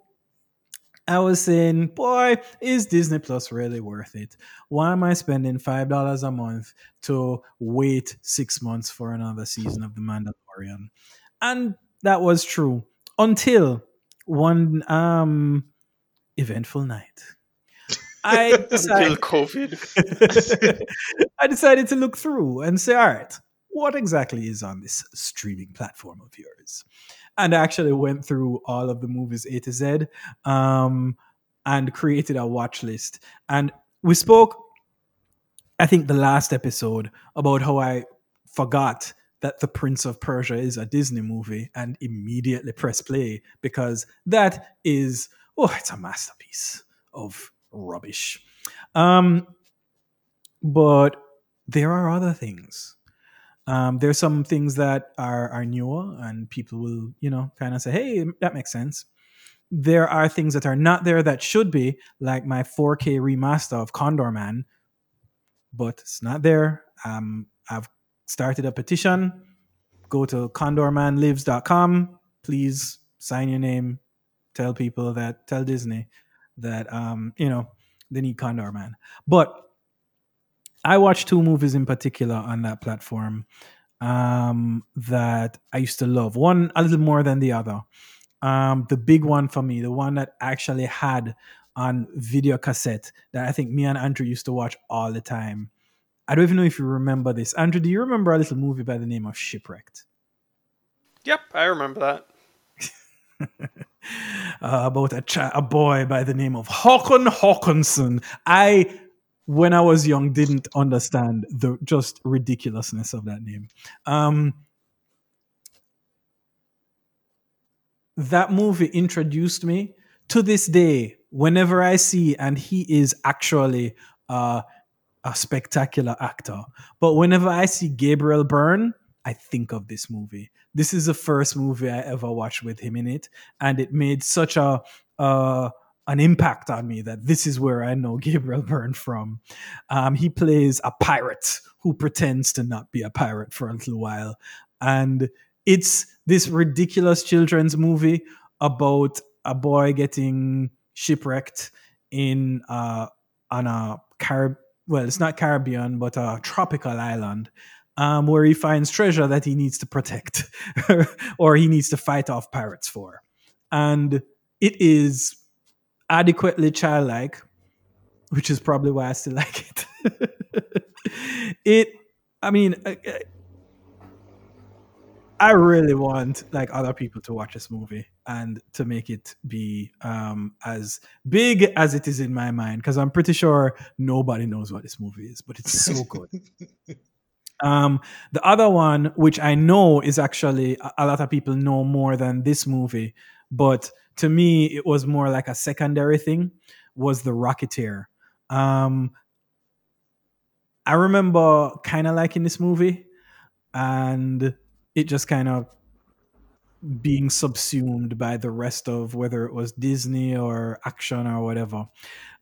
I was saying, boy, is Disney Plus really worth it? Why am I spending five dollars a month to wait six months for another season of The Mandalorian? And that was true until one um eventful night. I decided COVID. I decided to look through and say, all right, what exactly is on this streaming platform of yours? And I actually went through all of the movies A to Z um, and created a watch list. And we spoke, I think, the last episode about how I forgot that The Prince of Persia is a Disney movie and immediately press play because that is, oh, it's a masterpiece of rubbish. Um, but there are other things. Um, there's some things that are are newer, and people will, you know, kind of say, "Hey, that makes sense." There are things that are not there that should be, like my 4K remaster of Condorman, but it's not there. Um, I've started a petition. Go to condormanlives.com. Please sign your name. Tell people that, tell Disney that, um, you know, they need Condorman. But I watched two movies in particular on that platform um, that I used to love. One a little more than the other. Um, the big one for me, the one that actually had on video cassette that I think me and Andrew used to watch all the time. I don't even know if you remember this. Andrew, do you remember a little movie by the name of Shipwrecked? Yep, I remember that. uh, about a, a boy by the name of Håkon Håkonsen. I, when I was young, didn't understand the just ridiculousness of that name. Um, that movie introduced me to this day. Whenever I see, and he is actually uh, a spectacular actor, but whenever I see Gabriel Byrne, I think of this movie. This is the first movie I ever watched with him in it, and it made such a uh, an impact on me that this is where I know Gabriel Byrne from. Um, he plays a pirate who pretends to not be a pirate for a little while, and it's this ridiculous children's movie about a boy getting shipwrecked in uh, on a Carib well, it's not Caribbean, but a tropical island um, where he finds treasure that he needs to protect or he needs to fight off pirates for. And it is adequately childlike, which is probably why I still like it. it, I mean, uh, uh, I really want like other people to watch this movie and to make it be um, as big as it is in my mind because I'm pretty sure nobody knows what this movie is, but it's so good. um, the other one, which I know is actually a, a lot of people know more than this movie, but to me it was more like a secondary thing, was The Rocketeer. Um, I remember kind of liking this movie and it just kind of being subsumed by the rest of whether it was Disney or action or whatever.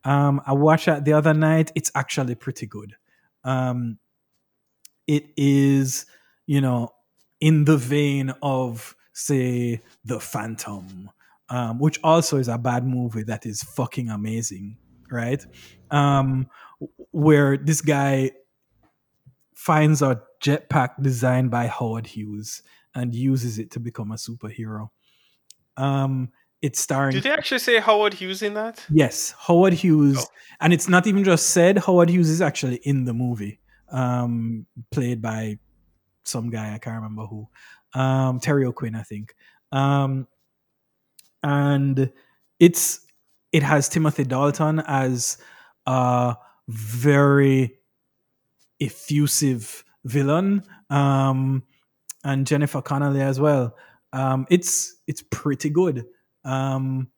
Um, I watched that the other night. It's actually pretty good. Um, it is, you know, in the vein of, say, The Phantom, um, which also is a bad movie that is fucking amazing, right? Um, where this guy finds a jetpack designed by Howard Hughes and uses it to become a superhero. Um, it's starring. Did they actually say Howard Hughes in that? Yes, Howard Hughes, Oh. and it's not even just said. Howard Hughes is actually in the movie, um, played by some guy I can't remember who, um, Terry O'Quinn, I think. Um, and it's it has Timothy Dalton as a very effusive villain, um, and Jennifer Connelly as well. Um, it's it's pretty good. Um,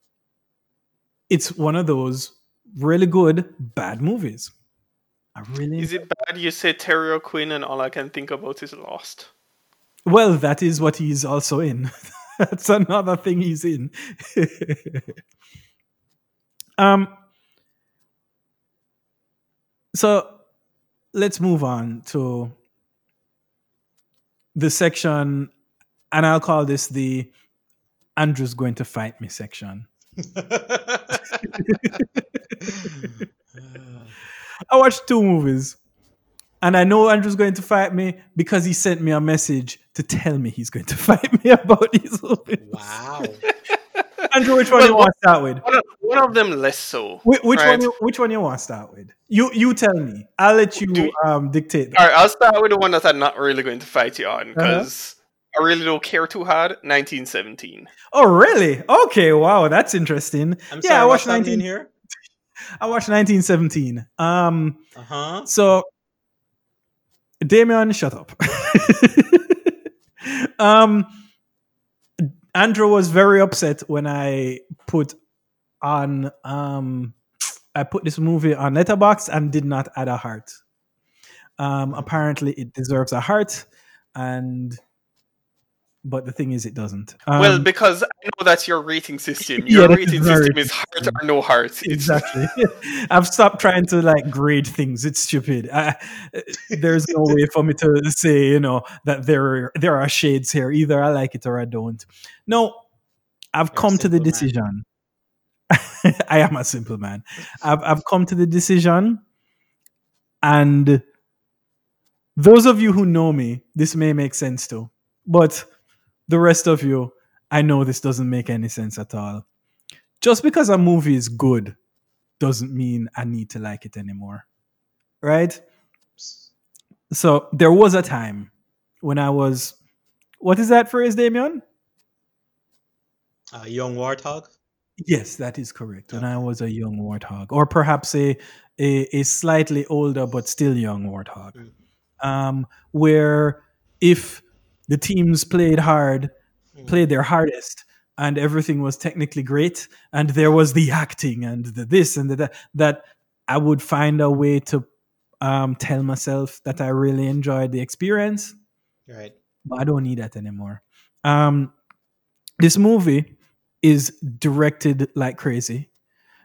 it's one of those really good bad movies. I really Is it bad you say Terry O'Quinn and all I can think about is Lost? well. That is what he's also in. That's another thing he's in. um. So let's move on to the section, and I'll call this the Andrew's going to fight me section. I watched two movies. And I know Andrew's going to fight me because he sent me a message to tell me he's going to fight me about these movies. wow. Andrew, which one Well, you want to start with? One of, one of them less so. Wh- Which right? one? You, which one you want to start with? You you tell me. I'll let you Do- um, dictate. All right, I'll start with the one that I'm not really going to fight you on Uh-huh. because I really don't care too hard. 1917. Oh, really? Okay. Wow, that's interesting. I'm yeah, sorry, I watched happening 19. here? I watched 1917. Um. Uh huh. So, Damien, shut up. um, Andrew was very upset when I put on um, I put this movie on Letterboxd and did not add a heart. Um, apparently, it deserves a heart, and but the thing is, it doesn't. Um, well, because I know that's your rating system. Your that's rating system is heart or no heart. Exactly. I've stopped trying to like grade things. It's stupid. I, there's no way for me to say, you know, that there there are shades here. Either I like it or I don't. No, I've You're come to the decision. I am a simple man. I've I've come to the decision, and those of you who know me, this may make sense to, but the rest of you, I know this doesn't make any sense at all just because a movie is good doesn't mean I need to like it anymore. Right? So there was a time when I was what is that phrase, Damien? Uh, young warthog. Yes, that is correct. When I was a young warthog, or perhaps a a, a slightly older but still young warthog, Mm. um, where if the teams played hard, Mm. played their hardest, and everything was technically great, and there was the acting and the this and the that, that I would find a way to um, tell myself that I really enjoyed the experience Right. but I don't need that anymore. Um, this movie is directed like crazy.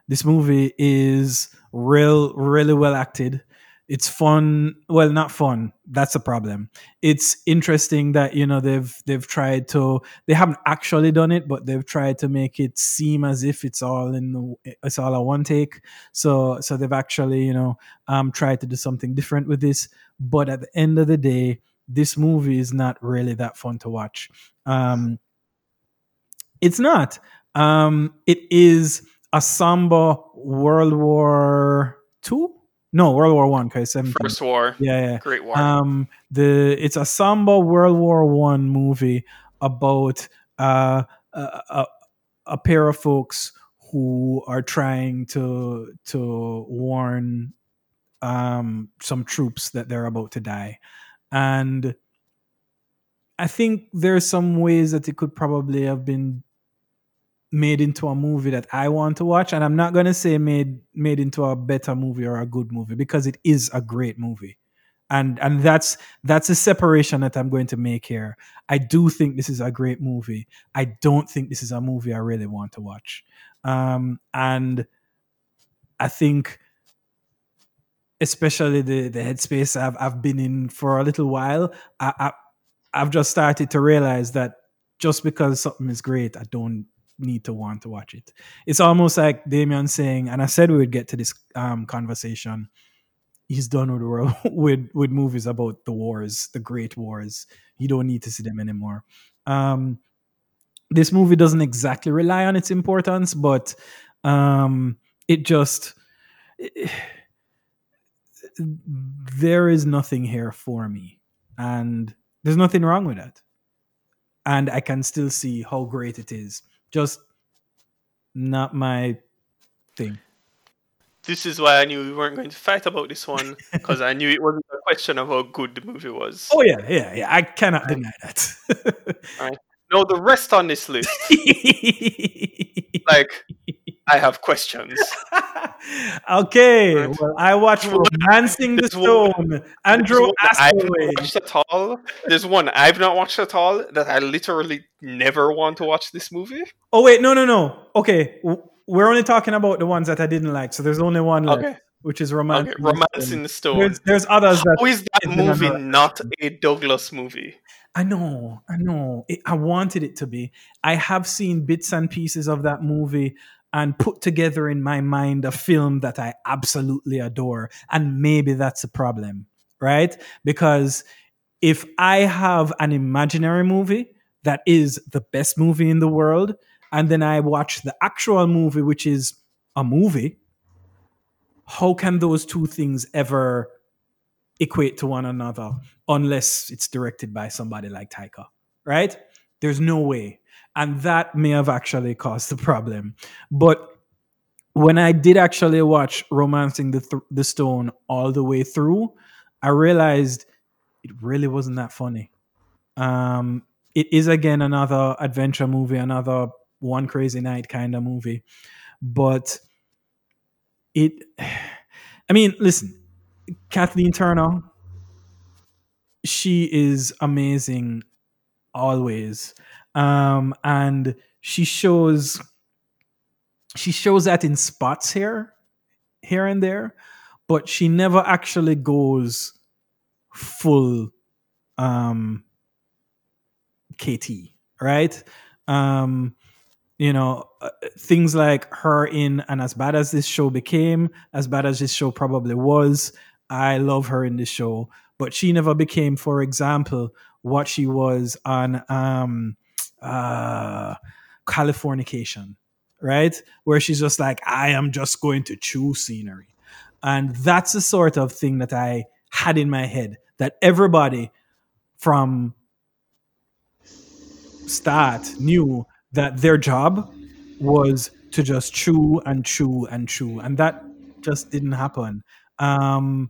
This movie is real, really well acted. It's fun. Well, not fun. That's the problem. It's interesting that you know they've they've tried to. They haven't actually done it, but they've tried to make it seem as if it's all in the. It's all a one take. So so they've actually you know um tried to do something different with this. But at the end of the day, this movie is not really that fun to watch. Um, it's not. Um, it is a Samba World War Two. No, World War One. Okay, seventeen. First war, Yeah, yeah. Great War. Um, the it's a Samba World War One movie about uh, a, a a pair of folks who are trying to to warn um, some troops that they're about to die, and I think there's some ways that it could probably have been made into a movie that I want to watch, and I'm not gonna say made made into a better movie or a good movie because it is a great movie, and and that's that's a separation that I'm going to make here. I do think this is a great movie. I don't think this is a movie I really want to watch, um, and I think especially the the headspace I've I've been in for a little while, I, I I've just started to realize that just because something is great, I don't need to want to watch it. It's almost like Damien saying, and I said we would get to this um, conversation. He's done with the world with with movies about the wars, the great wars. You don't need to see them anymore. Um, this movie doesn't exactly rely on its importance, but um, it just there is nothing here for me, and there's nothing wrong with that. And I can still see how great it is. Just not my thing. this is why I knew we weren't going to fight about this one because I knew it wasn't a question of how good the movie was. Oh yeah, yeah, yeah. I cannot deny that. No, the rest on this list, like, I have questions. okay, well, I watched Romancing the There's one- Stone. Andrew There's that I've watched at all. There's one I've not watched at all that I literally never want to watch this movie. Oh wait, no, no, no. Okay, we're only talking about the ones that I didn't like. So there's only one left, Okay. which is Romancing. Okay, the Stone. The Stone. There's, there's others that How is that movie not a Douglas movie? I know, I know. It, I wanted it to be. I have seen bits and pieces of that movie and put together in my mind a film that I absolutely adore. And maybe that's a problem, right? Because if I have an imaginary movie that is the best movie in the world, and then I watch the actual movie, which is a movie, how can those two things ever equate to one another unless it's directed by somebody like Taika, right? There's no way. And that may have actually caused the problem. But when I did actually watch Romancing the, Th- the Stone all the way through, I realized it really wasn't that funny. Um, it is again another adventure movie, another one crazy night kind of movie. But it, I mean, listen, Kathleen Turner, she is amazing always. Um, and she shows she shows that in spots here, here and there, but she never actually goes full um KT, right? Um you know, uh, things like her in and as bad as this show became, as bad as this show probably was, I love her in this show, but she never became, for example, what she was on um uh Californication, right? Where she's just like, I am just going to chew scenery. And that's the sort of thing that I had in my head that everybody from start knew that their job was to just chew and chew and chew, and that just didn't happen. Um,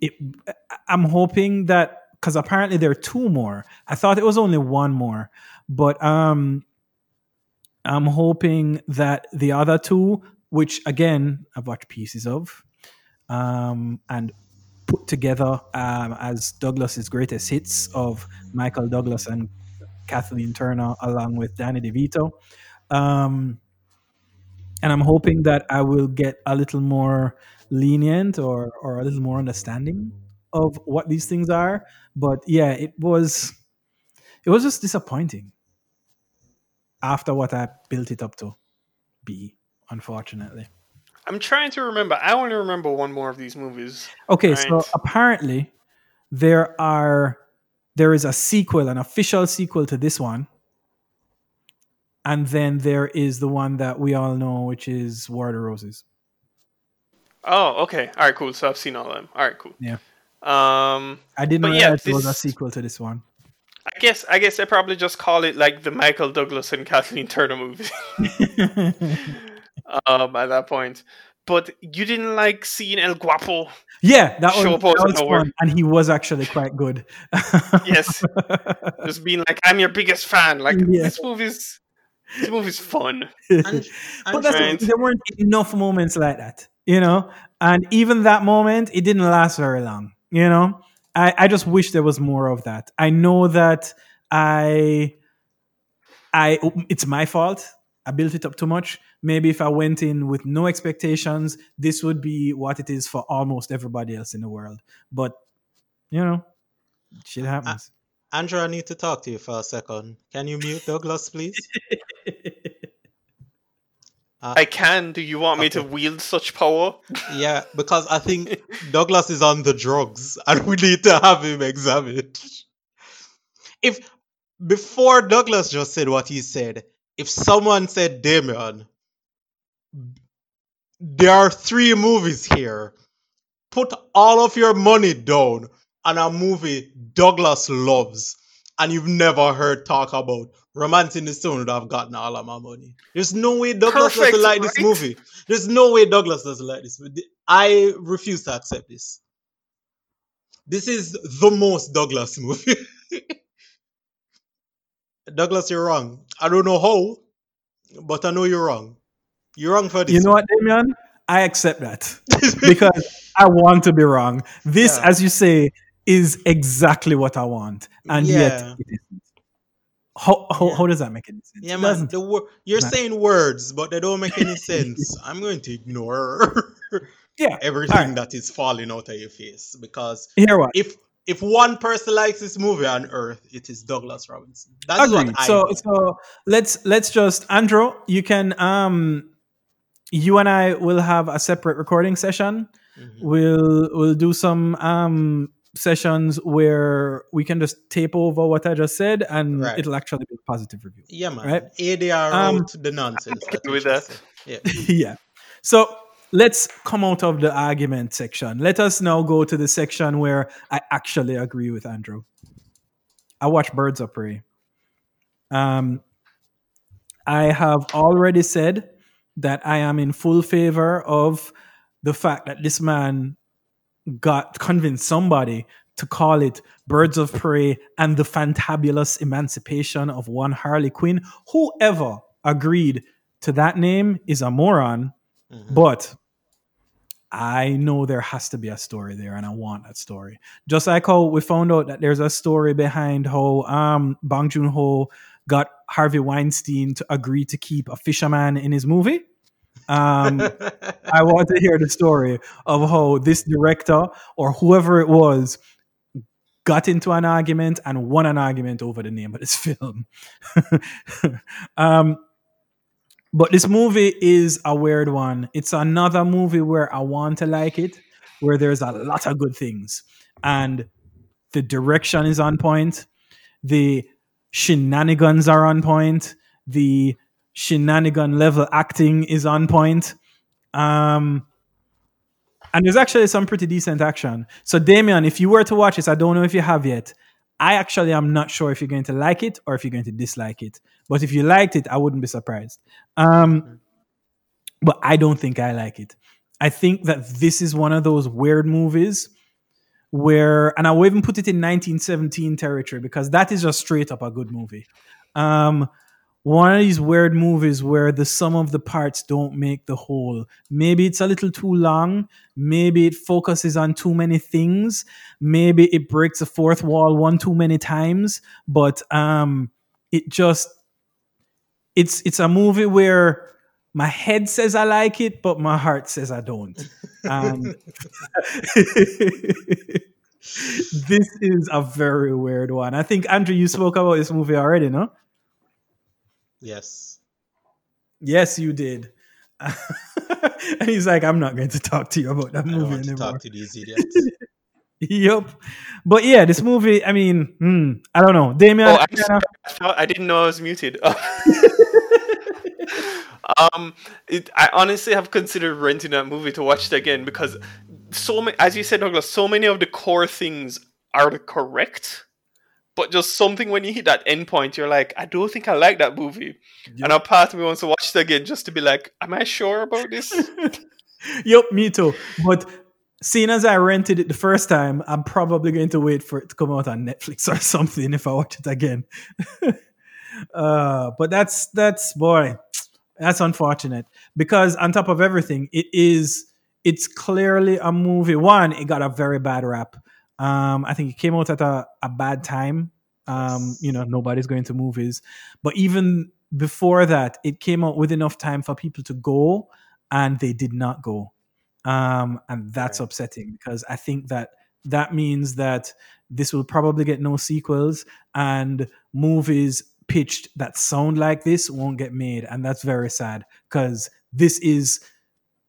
it, I'm hoping that because apparently there are two more. I thought it was only one more, but um, I'm hoping that the other two, which again I've watched pieces of, um, and put together um, as Douglas's greatest hits of Michael Douglas and Kathleen Turner, along with Danny DeVito. Um, and I'm hoping that I will get a little more lenient or or a little more understanding of what these things are. But yeah, it was it was just disappointing after what I built it up to be, unfortunately. I'm trying to remember. I only remember one more of these movies. Okay, so apparently there are there is a sequel, an official sequel to this one. And then there is the one that we all know, which is War of the Roses. Oh, okay. All right, cool. So I've seen all of them. All right, cool. Yeah. Um, I didn't know yeah, that there was a sequel to this one. I guess I guess they probably just call it like the Michael Douglas and Kathleen Turner movie. um, at that point. But you didn't like seeing El Guapo. yeah, that was, that was fun, and he was actually quite good. Yes. Just being like, I'm your biggest fan. Like Yeah. this movie's this movie's fun. And, but that's Right. there weren't enough moments like that, you know. And even that moment, it didn't last very long, you know. I, I just wish there was more of that. I know that I, I, it's my fault. I built it up too much. Maybe if I went in with no expectations, this would be what it is for almost everybody else in the world. But you know, shit happens. Andrew, I need to talk to you for a second. Can you mute Douglas, please? Uh, I can. Do you want me to wield such power? Yeah, because I think Douglas is on the drugs and we need to have him examined. If before Douglas just said what he said, if someone said Damien, there are three movies here. Put all of your money down on a movie Douglas loves and you've never heard talk about Romancing the Stone would have gotten all of my money. There's no way Douglas Perfect, doesn't like this movie. There's no way Douglas doesn't like this movie. I refuse to accept this. This is the most Douglas movie. Douglas, you're wrong. I don't know how, but I know you're wrong. You're wrong for this. You know what, Damien? I accept that because I want to be wrong. This, Yeah. as you say, is exactly what I want, and Yeah. yet it isn't. How, how, Yeah. how does that make any sense? Yeah, man. The wor- you're Nah. saying words, but they don't make any sense. I'm going to ignore Yeah. everything Alright. that is falling out of your face because if if one person likes this movie on Earth, it is Douglas Robinson. That's Agreed. what I So know. so let's let's just Andrew, you can um you and I will have a separate recording session. Mhm. We'll we'll do some um sessions where we can just tape over what I just said and Right. it'll actually be a positive review. Yeah, man. Right. ADR Um, out the nonsense. happy with that. Yeah. yeah. So let's come out of the argument section. Let us now go to the section where I actually agree with Andrew. I watch Birds of Prey. Um, I have already said that I am in full favor of the fact that this man got convinced somebody to call it Birds of Prey and the fantabulous emancipation of one Harley Quinn. Whoever agreed to that name is a moron, Mhm. but I know there has to be a story there, and I want that story. Just like how we found out that there's a story behind how um, Bong Joon Ho got Harvey Weinstein to agree to keep a fisherman in his movie. Um, I want to hear the story of how this director or whoever it was got into an argument and won an argument over the name of this film. um, but this movie is a weird one. It's another movie where I want to like it, where there's a lot of good things. And the direction is on point. The shenanigans are on point. The shenanigan level acting is on point. Um, and there's actually some pretty decent action. So, Damien, if you were to watch this, I don't know if you have yet. I actually am not sure if you're going to like it or if you're going to dislike it. But if you liked it, I wouldn't be surprised. Um, but I don't think I like it. I think that this is one of those weird movies where, and I will even put it in 1917 territory because that is just straight up a good movie. Um, one of these weird movies where the sum of the parts don't make the whole. Maybe it's a little too long. Maybe it focuses on too many things. Maybe it breaks the fourth wall one too many times. But um, it just it's it's a movie where my head says I like it, but my heart says I don't. Um, this is a very weird one. I think Andrew, you spoke about this movie already, no? Yes. Yes, you did. and he's like, I'm not going to talk to you about that I don't movie want to anymore. talk to these idiots. yep. But yeah, this movie, I mean, hmm, I don't know. Damien, Oh, I'm. I, thought, I didn't know I was muted. um, it, I honestly have considered renting that movie to watch it again because so many, as you said, Douglas, so many of the core things are correct, but just something when you hit that end point, you're like, I don't think I like that movie, and a part of me wants to watch it again just to be like, Am I sure about this? yep, me too. But seeing as I rented it the first time, I'm probably going to wait for it to come out on Netflix or something if I watch it again. uh, but that's that's boy, that's unfortunate because on top of everything, it is it's clearly a movie. One, it got a very bad rap. Um, I think it came out at a, a bad time. Um, you know, nobody's going to movies. But even before that, it came out with enough time for people to go, and they did not go. Um, and that's Right. upsetting because I think that that means that this will probably get no sequels, and movies pitched that sound like this won't get made, and that's very sad because this is,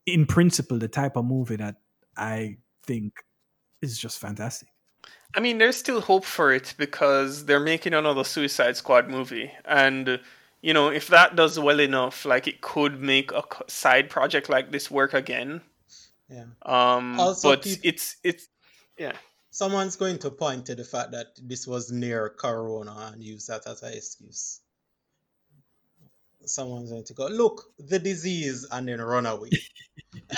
in principle, the type of movie that I think is just fantastic. I mean, there's still hope for it because they're making another Suicide Squad movie, and you know, if that does well enough, like it could make a side project like this work again. Yeah. Um, Also, but peop- it's it's yeah. Someone's going to point to the fact that this was near Corona and use that as an excuse. Someone's going to go, look, the disease, and then run away.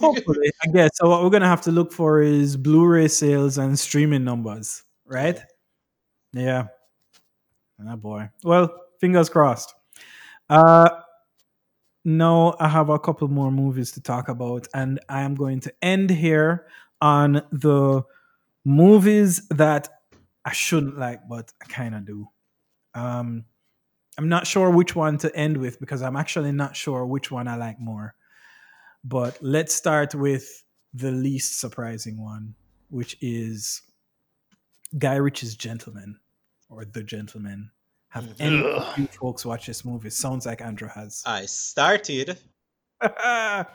Hopefully, I guess. So what we're gonna have to look for is Blu-ray sales and streaming numbers, right? Yeah. Ah, boy. Well, fingers crossed. Uh, now I have a couple more movies to talk about, and I am going to end here on the movies that I shouldn't like, but I kind of do. Um, I'm not sure which one to end with because I'm actually not sure which one I like more. But let's start with the least surprising one, which is Guy Ritchie's Gentleman or The Gentleman. Have Mhm. any of you folks watch this movie? Sounds like Andrew has. I started.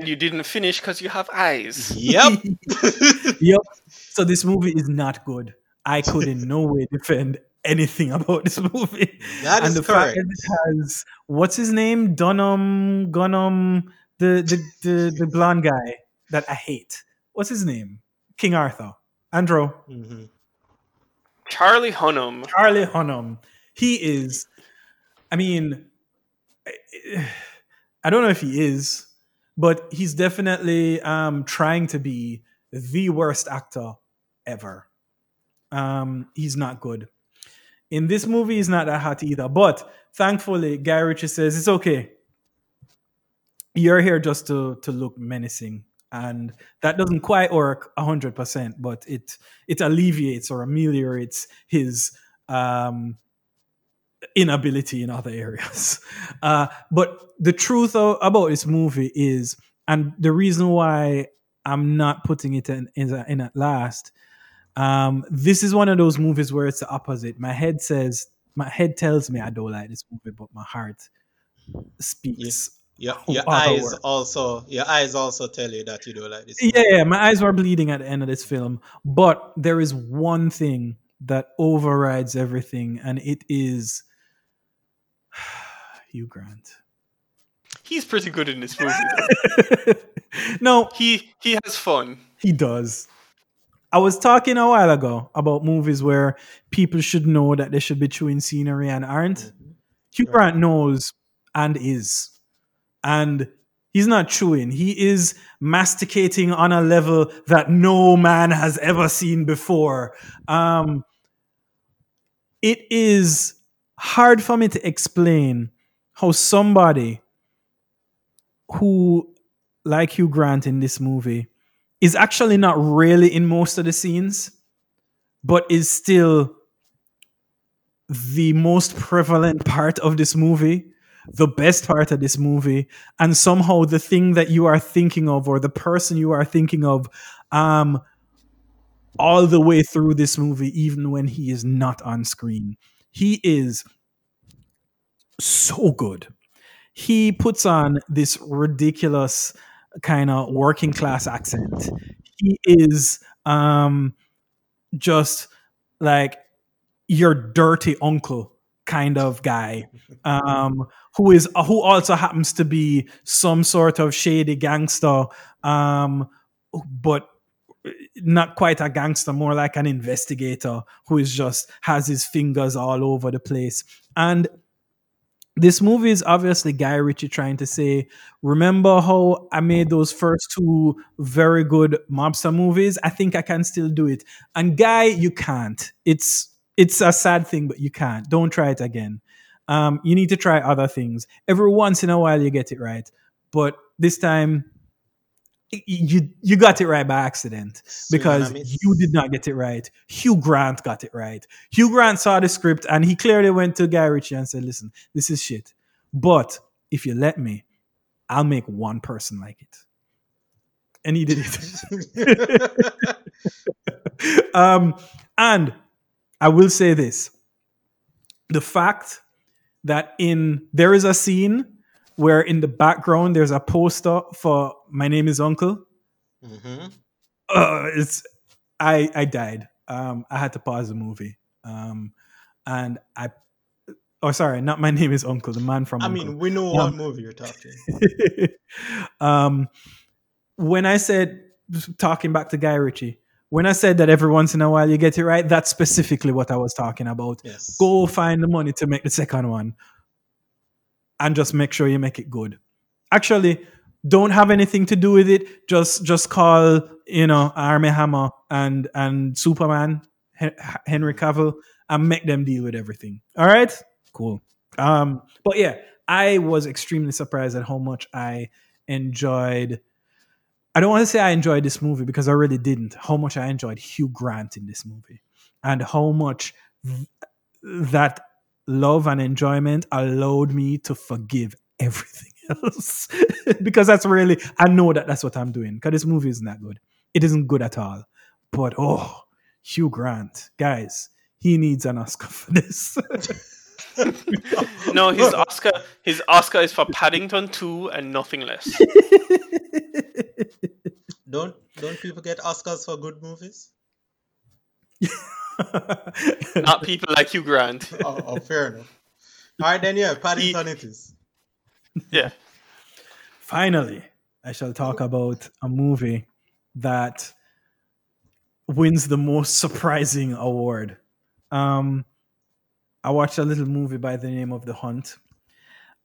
You didn't finish because you have eyes. Yep. yep. So this movie is not good. I could in no way defend anything about this movie. That and is the fact correct. that it has what's his name? Dunham Gunham, the the the, the blonde guy that I hate. What's his name? King Arthur. Andrew. hmm Charlie Hunnam. Charlie Hunnam. He is. I mean, I- I don't know if he is, but he's definitely um, trying to be the worst actor ever. Um, he's not good. In this movie, he's not that hot either. But thankfully, Guy Ritchie says it's okay. You're here just to to look menacing, and that doesn't quite work hundred percent, but it it alleviates or ameliorates his um, inability in other areas. Uh, but the truth about this movie is, and the reason why I'm not putting it in in, in at last, um, this is one of those movies where it's the opposite. My head says, my head tells me I don't like this movie, but my heart speaks. Your, your Oh, eyes word. also your eyes also tell you that you don't like this. Yeah, yeah, my eyes were bleeding at the end of this film, but there is one thing that overrides everything, and it is Hugh Grant. He's pretty good in this movie. no, he he has fun. he does. I was talking a while ago about movies where people should know that they should be chewing scenery and aren't. Mhm. Hugh. Grant knows and is. And he's not chewing. He is masticating on a level that no man has ever seen before. Um, it is hard for me to explain how somebody who, like Hugh Grant in this movie, is actually not really in most of the scenes, but is still the most prevalent part of this movie, the best part of this movie, and somehow the thing that you are thinking of or the person you are thinking of, um, all the way through this movie, even when he is not on screen. He is so good. He puts on this ridiculous kind of working class accent. He is um just like your dirty uncle kind of guy um who is who also happens to be some sort of shady gangster um but not quite a gangster more like an investigator who is just has his fingers all over the place and this movie is obviously Guy Ritchie trying to say, remember how I made those first two very good mobster movies? I think I can still do it. And Guy, you can't. It's it's a sad thing, but you can't. Don't try it again. Um, you need to try other things. Every once in a while, you get it right, but this time, you you got it right by accident because and a miss. you did not get it right. Hugh Grant got it right. Hugh Grant saw the script and he clearly went to Guy Ritchie and said, "Listen, this is shit. But if you let me, I'll make one person like it." And he did it. um, and I will say this: the fact that in there is a scene where in the background there's a poster for "My name is Uncle." Mhm. uh, it's I I died. Um, I had to pause the movie. Um, and I oh sorry, not my name is Uncle, the man from I Uncle. mean, we know what movie you're talking. um, when I said talking back to Guy Ritchie, when I said that every once in a while you get it right, that's specifically what I was talking about. Yes. Go find the money to make the second one, and just make sure you make it good. Actually, don't have anything to do with it. Just just call you know Armie Hammer and and Superman Hen- Henry Cavill and make them deal with everything. All right, cool. Um, but yeah, I was extremely surprised at how much I enjoyed. I don't want to say I enjoyed this movie because I really didn't. How much I enjoyed Hugh Grant in this movie, and how much th- that love and enjoyment allowed me to forgive everything else because that's really I know that that's what I'm doing because this movie isn't that good. It isn't good at all. But oh, Hugh Grant, guys, he needs an Oscar for this. No, his Oscar, his Oscar is for Paddington 2 and nothing less. Don't don't people get Oscars for good movies? Not people like Hugh Grant. Oh, oh fair enough. All right, then yeah, Paddington it is. Yeah. Finally, I shall talk about a movie that wins the most surprising award. Um, I watched a little movie by the name of The Hunt.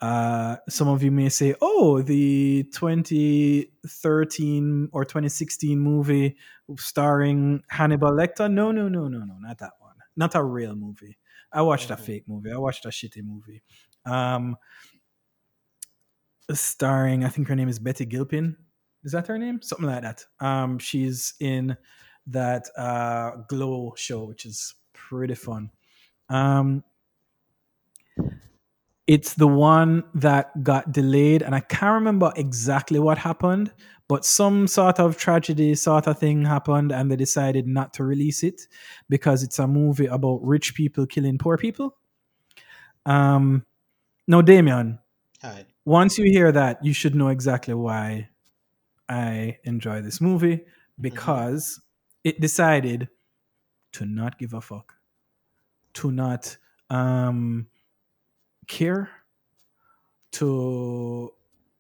Uh, some of you may say, "Oh, the 2013 or 2016 movie starring Hannibal Lecter." No, no, no, no, no, not that one. Not a real movie. I watched a fake movie. I watched a shitty movie. Um, starring, I think her name is Betty Gilpin. Is that her name? Something like that. Um, she's in that uh, Glow show, which is pretty fun. Um, it's the one that got delayed, and I can't remember exactly what happened, but some sort of tragedy sort of thing happened, and they decided not to release it because it's a movie about rich people killing poor people. Um, no, Damien, Hi. once you hear that, you should know exactly why I enjoy this movie because it decided to not give a fuck, to not um, care, to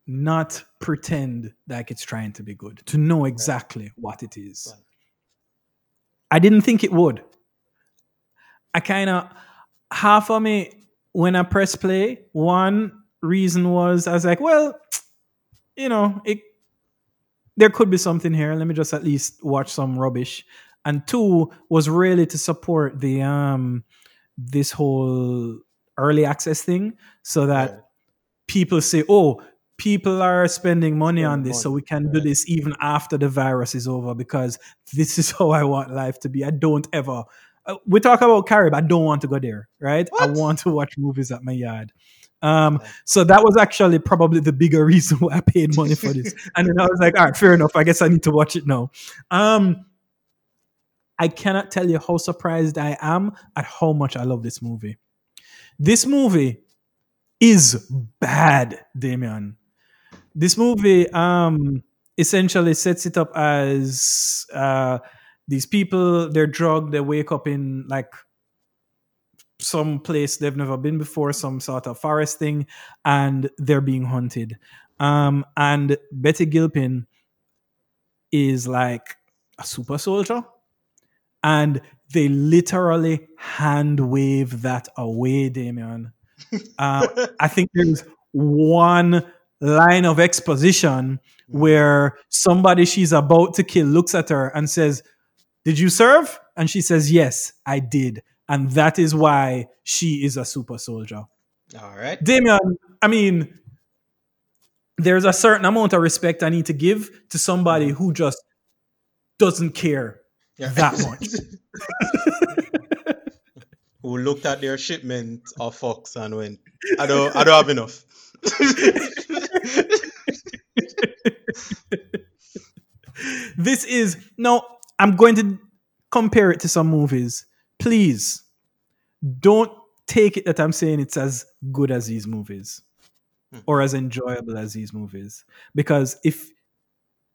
not pretend like it's trying to be good, to know exactly what it is. Right. I didn't think it would. I kind of half of me when I press play. One reason was I was like, well, you know, it there could be something here. Let me just at least watch some rubbish. And two was really to support the um this whole early access thing so that Right. people say, oh, people are spending money on this, so we can do this even after the virus is over because this is how I want life to be. I don't ever. Uh, we talk about Carib. I don't want to go there, right? I want to watch movies at my yard. Um, so that was actually probably the bigger reason why I paid money for this. and then I was like, all right, fair enough. I guess I need to watch it now. Um, I cannot tell you how surprised I am at how much I love this movie. This movie is bad, Damien. This movie um essentially sets it up as uh these people, they're drugged, they wake up in like some place they've never been before, some sort of forest thing, and they're being hunted. Um, and Betty Gilpin is like a super soldier, and they literally hand wave that away, Damien. Uh, I think there's one line of exposition where somebody she's about to kill looks at her and says, Did you serve? And she says, Yes, I did. And that is why she is a super soldier. All right. Damien, I mean, there's a certain amount of respect I need to give to somebody who just doesn't care Yeah. that much. Who looked at their shipment of Fox and went, I don't I don't have enough. this is no i'm going to compare it to some movies please don't take it that i'm saying it's as good as these movies hmm. or as enjoyable as these movies because if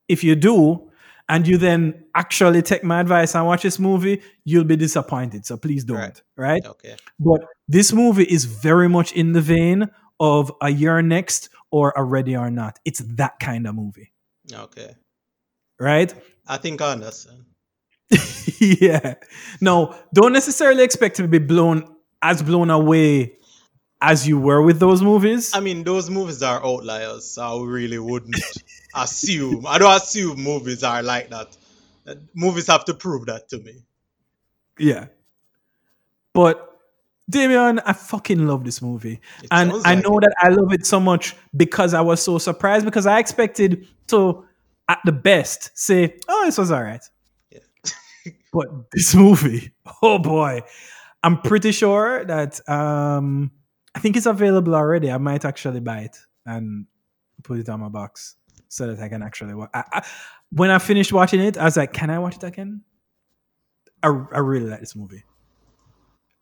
if you do and you then actually take my advice and watch this movie you'll be disappointed so please don't Right. right? okay. but this movie is very much in the vein of a You're Next or a ready or not it's that kind of movie Okay. right I think I understand. yeah. No, don't necessarily expect to be blown as blown away as you were with those movies. I mean, those movies are outliers, so I really wouldn't assume. I don't assume movies are like that. Uh, Movies have to prove that to me. yeah. But Damien, I fucking love this movie. It and I like know it. that I love it so much because I was so surprised because I expected to at the best say, "Oh, this was all right." Yeah. but this movie, oh boy. I'm pretty sure that um I think it's available already. I might actually buy it and put it on my box so that I can actually watch. I, I, when I finished watching it, I was like, "Can I watch it again?" I, I really like this movie.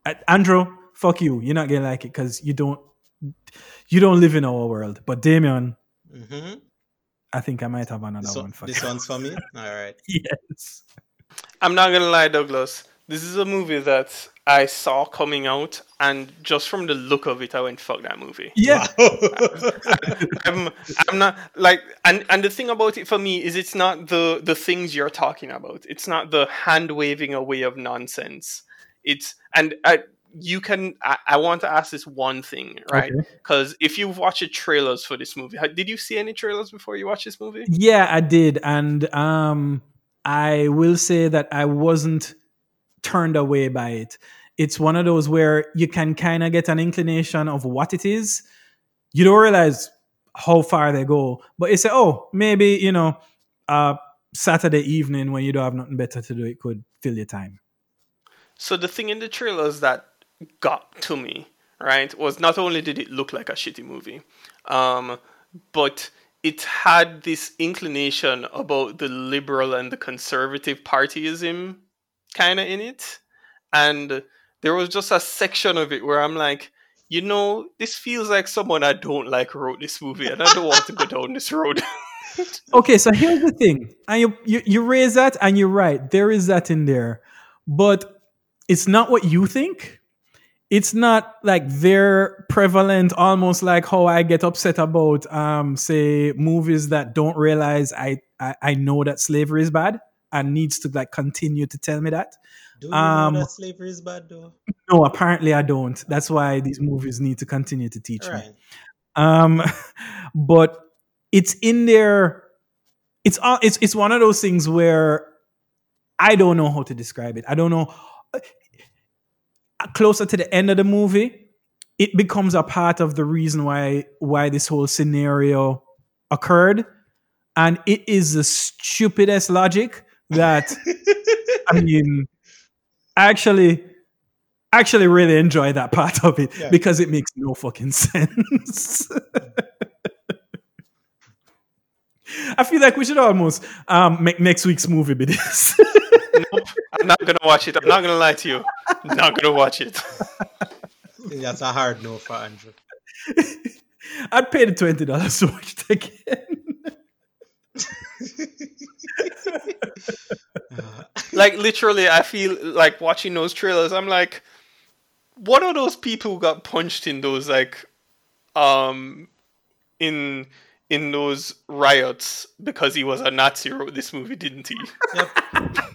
Uh, Andrew, fuck you. You're not gonna like it because you don't you don't live in our world. But Damien, hmm I think I might have another This, one one, for this you. one's for me. All right. yes. I'm not gonna lie, Douglas. This is a movie that I saw coming out, and just from the look of it, I went, "Fuck that movie." Yeah. I'm, I'm not like, and and the thing about it for me is, it's not the the things you're talking about. It's not the hand waving away of nonsense. It's and I, you can. I, I want to ask this one thing, right? Okay. Because if you've watched the trailers for this movie, did you see any trailers before you watched this movie? Yeah, I did, and um, I will say that I wasn't turned away by it. It's one of those where you can kind of get an inclination of what it is. You don't realize how far they go, but you say, "Oh, maybe you know, uh, Saturday evening when you don't have nothing better to do, it could fill your time." So the thing in the trailers that got to me, right, was not only did it look like a shitty movie, um, but it had this inclination about the liberal and the conservative partyism kind of in it, and there was just a section of it where I'm like, you know, this feels like someone I don't like wrote this movie, and I don't want to go down this road. Okay, so here's the thing, and you, you you raise that, and you're right. There is that in there, but it's not what you think. It's not like they're prevalent, almost like how I get upset about, um, say, movies that don't realize I, I I know that slavery is bad, and needs to like continue to tell me that. Do you Um, know that slavery is bad though? No, apparently I don't. That's why these movies need to continue to teach me. Um, but it's in there. It's all. It's it's one of those things where I don't know how to describe it. I don't know. Closer to the end of the movie, it becomes a part of the reason why why this whole scenario occurred, and it is the stupidest logic that I mean, actually, actually really enjoy that part of it Yeah. because it makes no fucking sense. I feel like we should almost um, make next week's movie be this. Nope, I'm not gonna watch it. I'm not gonna lie to you. I'm not gonna watch it. That's a hard no for Andrew. I'd pay the twenty dollars to watch it again. Like literally, I feel like watching those trailers. I'm like, what are those people who got punched in those like, um, in in those riots because he was a Nazi wrote this movie, didn't he? Yep.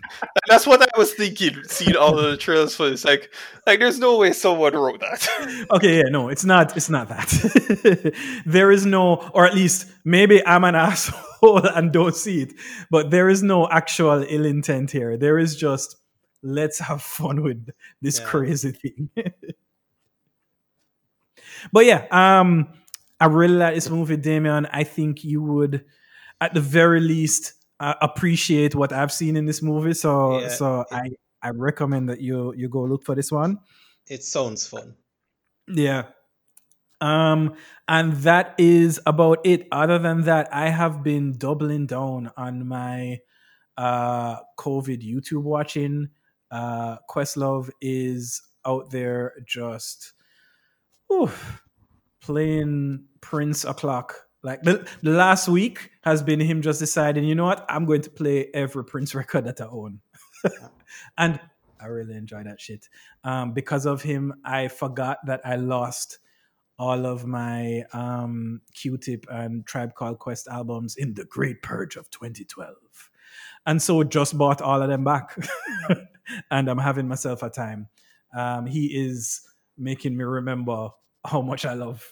That's what I was thinking. Seeing all of the trailers for this, like, like there's no way someone wrote that. okay, yeah, no, it's not. It's not that. there is no, or at least maybe I'm an asshole and don't see it, but there is no actual ill intent here. There is just let's have fun with this Yeah. crazy thing. but yeah, um, I really like this movie, Damien. I think you would, at the very least, uh, appreciate what I've seen in this movie. So, Yeah, so it- I I recommend that you you go look for this one. It sounds fun. Yeah. Um, and that is about it. Other than that, I have been doubling down on my uh COVID YouTube watching. Uh Questlove is out there just oof, playing Prince o'clock. Like the, the last week has been him just deciding, you know what, I'm going to play every Prince record that I own. and I really enjoy that shit. Um, because of him, I forgot that I lost all of my um, Q-Tip and Tribe Called Quest albums in the Great Purge of 2012, and so just bought all of them back, and I'm having myself a time. Um, he is making me remember how much I love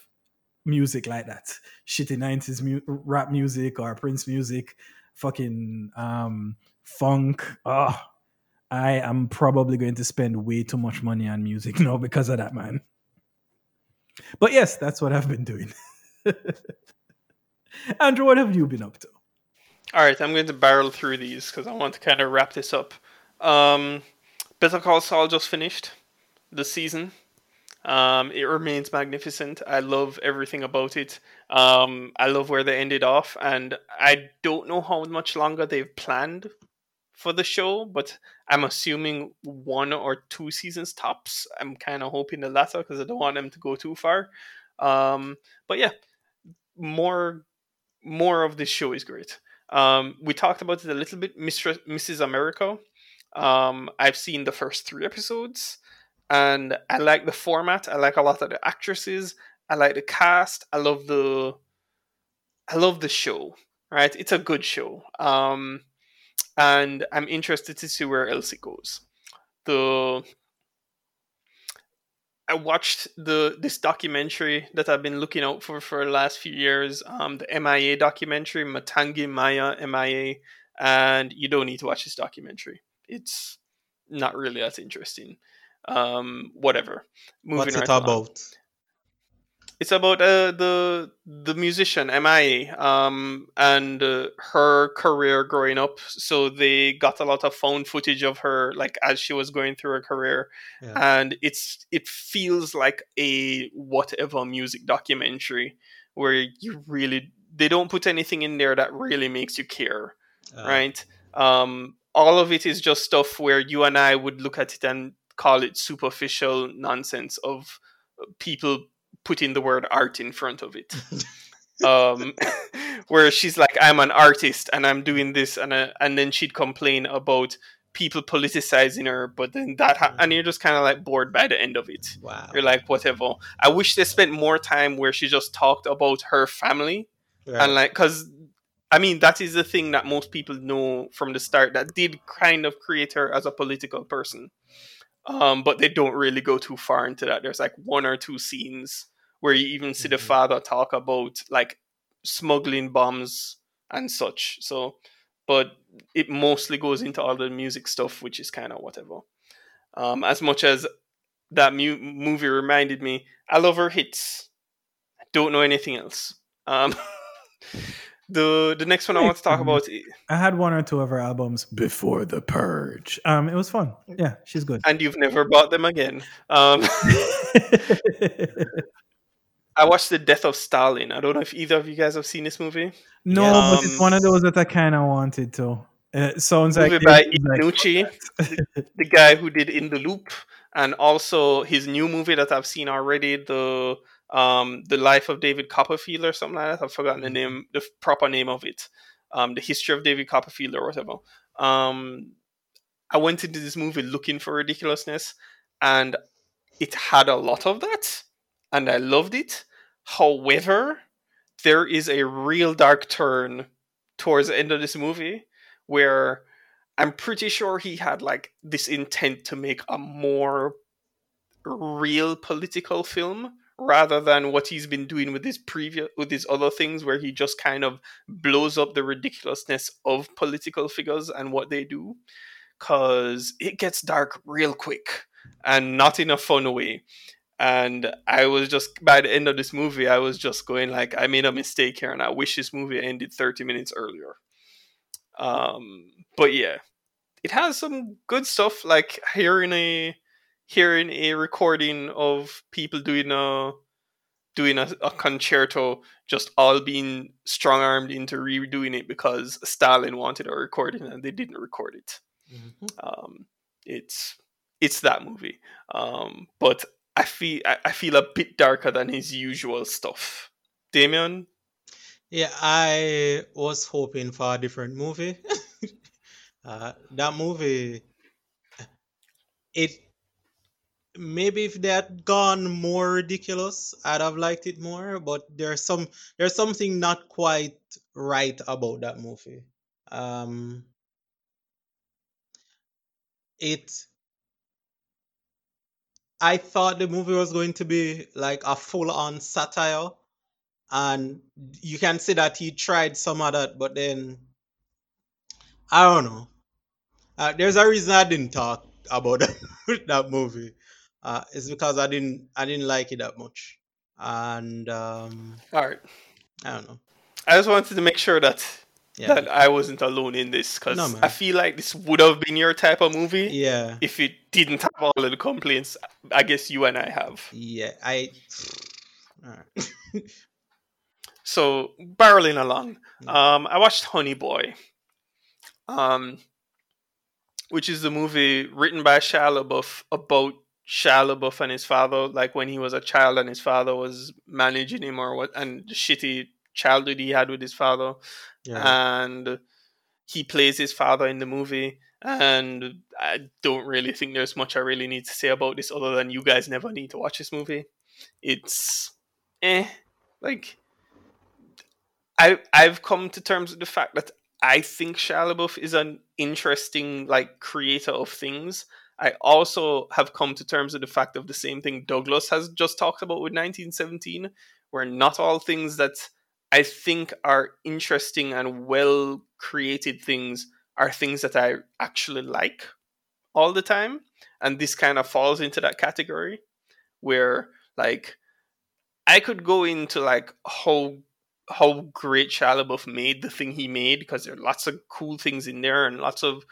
music like that, shitty 90s mu- rap music or Prince music, fucking um, funk. Oh, I am probably going to spend way too much money on music now because of that, man. But yes, that's what I've been doing. Andrew, what have you been up to? All right, I'm going to barrel through these because I want to kind of wrap this up. Um, Better Call Saul just finished the season. Um, it remains magnificent. I love everything about it. Um, I love where they ended off, and I don't know how much longer they've planned for the show, but I'm assuming one or two seasons tops. I'm kind of hoping the latter because I don't want them to go too far. Um, but yeah, more more of this show is great. Um, we talked about it a little bit, Mistress, Mrs. America. Um, I've seen the first three episodes, and I like the format. I like a lot of the actresses. I like the cast. I love the, I love the show. Right, it's a good show. Um, and I'm interested to see where else it goes. The I watched the this documentary that I've been looking out for for the last few years. Um, the MIA documentary, Matangi Maya MIA, and you don't need to watch this documentary. It's not really that interesting. Um, whatever. Moving What's right it along. about? It's about uh, the the musician MIA um, and uh, her career growing up. So they got a lot of phone footage of her, like as she was going through her career, Yeah. and it's it feels like a whatever music documentary where you really they don't put anything in there that really makes you care Uh, right? Um, all of it is just stuff where you and I would look at it and call it superficial nonsense of people putting the word art in front of it. um, where she's like, "I'm an artist and I'm doing this," and uh, and then she'd complain about people politicizing her, but then that ha- and you're just kind of like bored by the end of it. Wow. You're like, whatever. I wish they spent more time where she just talked about her family Right. and like because I mean, that is the thing that most people know from the start that did kind of create her as a political person. Um, but they don't really go too far into that. There's like one or two scenes where you even see the Mhm. father talk about like smuggling bombs and such. So, but it mostly goes into all the music stuff, which is kind of whatever. Um, as much as that mu- movie reminded me, I love her hits. I don't know anything else. Um, the the next one I want to talk about, i- had one or two of her albums before the purge. Um, it was fun. Yeah, she's good. and you've never bought them again. Um, I watched The Death of Stalin. I don't know if either of you guys have seen this movie. no, but it's one of those that I kind of wanted to. It sounds like movie by it's like- the, the guy who did In the Loop, and also his new movie that I've seen already, the um, the Life of David Copperfield or something like that. I've forgotten the name, the proper name of it. Um, the History of David Copperfield or whatever. Um, I went into this movie looking for ridiculousness, and it had a lot of that, and I loved it. However, there is a real dark turn towards the end of this movie where I'm pretty sure he had like this intent to make a more real political film rather than what he's been doing with his previous with his other things where he just kind of blows up the ridiculousness of political figures and what they do. Cuz it gets dark real quick and not in a fun way. And I was just by the end of this movie I was just going like I made a mistake here and I wish this movie ended 30 minutes earlier. Um but yeah it has some good stuff like hearing a hearing a recording of people doing a doing a, a concerto just all being strong armed into redoing it because Stalin wanted a recording and they didn't record it Mhm. um it's it's that movie um but I feel I, I feel a bit darker than his usual stuff Damien Yeah, I was hoping for a different movie. uh, that movie, it maybe if they had gone more ridiculous, I'd have liked it more. But there's some there's something not quite right about that movie. Um, it. I thought the movie was going to be like a full-on satire and you can see that he tried some of that, but then I don't know. Uh, there's a reason I didn't talk about that, that movie. Uh, it's because I didn't I didn't like it that much, and um, all right I don't know. I just wanted to make sure that Yeah, that I wasn't alone in this because No. I feel like this would have been your type of movie yeah, if it didn't have all of the complaints. I guess you and I have. yeah. I. Alright. So barreling along, um, I watched Honey Boy, um, which is the movie written by Shia LaBeouf about Shia LaBeouf and his father, like when he was a child and his father was managing him or what, and the shitty childhood he had with his father. yeah. and he plays his father in the movie. And I don't really think there's much I really need to say about this other than you guys never need to watch this movie. It's eh, like I I've come to terms with the fact that I think Shia LaBeouf is an interesting like creator of things. I also have come to terms with the fact of the same thing Douglas has just talked about with 1917, where not all things that I think are interesting and well created things are things that I actually like all the time. And this kind of falls into that category where like I could go into like how how great Shia made the thing he made because there are lots of cool things in there and lots of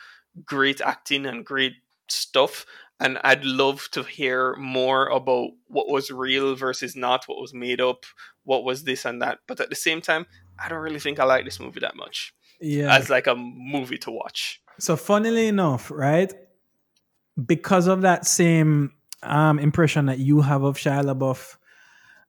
great acting and great stuff. And I'd love to hear more about what was real versus not, what was made up, what was this and that. But at the same time, I don't really think I like this movie that much Yeah. as like a movie to watch. So funnily enough, right? Because of that same um, impression that you have of Shia LaBeouf,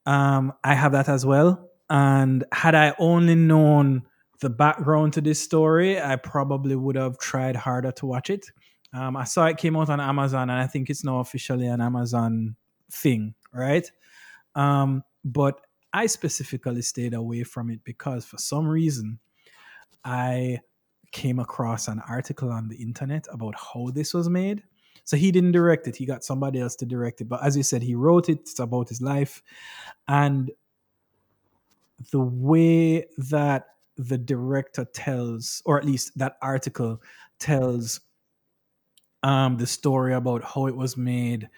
um, I have that as well. And had I only known the background to this story, I probably would have tried harder to watch it. Um, I saw it came out on Amazon, and I think it's now officially an Amazon thing, right? Um, but I specifically stayed away from it because for some reason, I came across an article on the internet about how this was made. So he didn't direct it; he got somebody else to direct it. But as you said, he wrote it. It's about his life, and the way that the director tells, or at least that article tells um, the story about how it was made,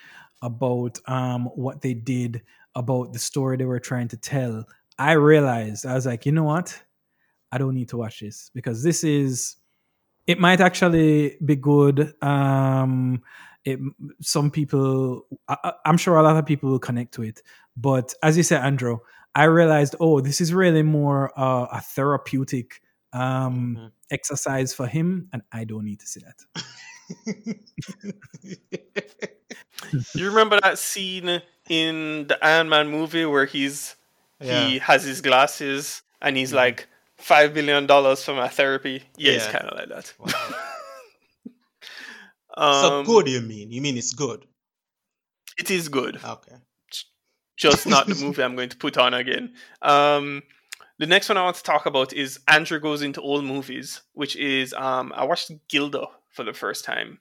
about um, what they did, about the story they were trying to tell. I realized I was like, you know what? I don't need to watch this because this is. It might actually be good. Um, it, some people, I, I'm sure a lot of people will connect to it. But as you said, Andrew, I realized, oh, this is really more uh, a therapeutic um, Mhm. exercise for him, and I don't need to see that. You remember that scene in the Iron Man movie where he's he Yeah. Mm-hmm. has his glasses and he's like five billion dollars for my therapy? Yeah, it's kind of like that. Wow. Um, so good, you mean? You mean it's good? It is good. Okay. just not the movie I'm going to put on again. Um, the next one I want to talk about is Andrew goes into old movies, which is um, I watched Gilda for the first time.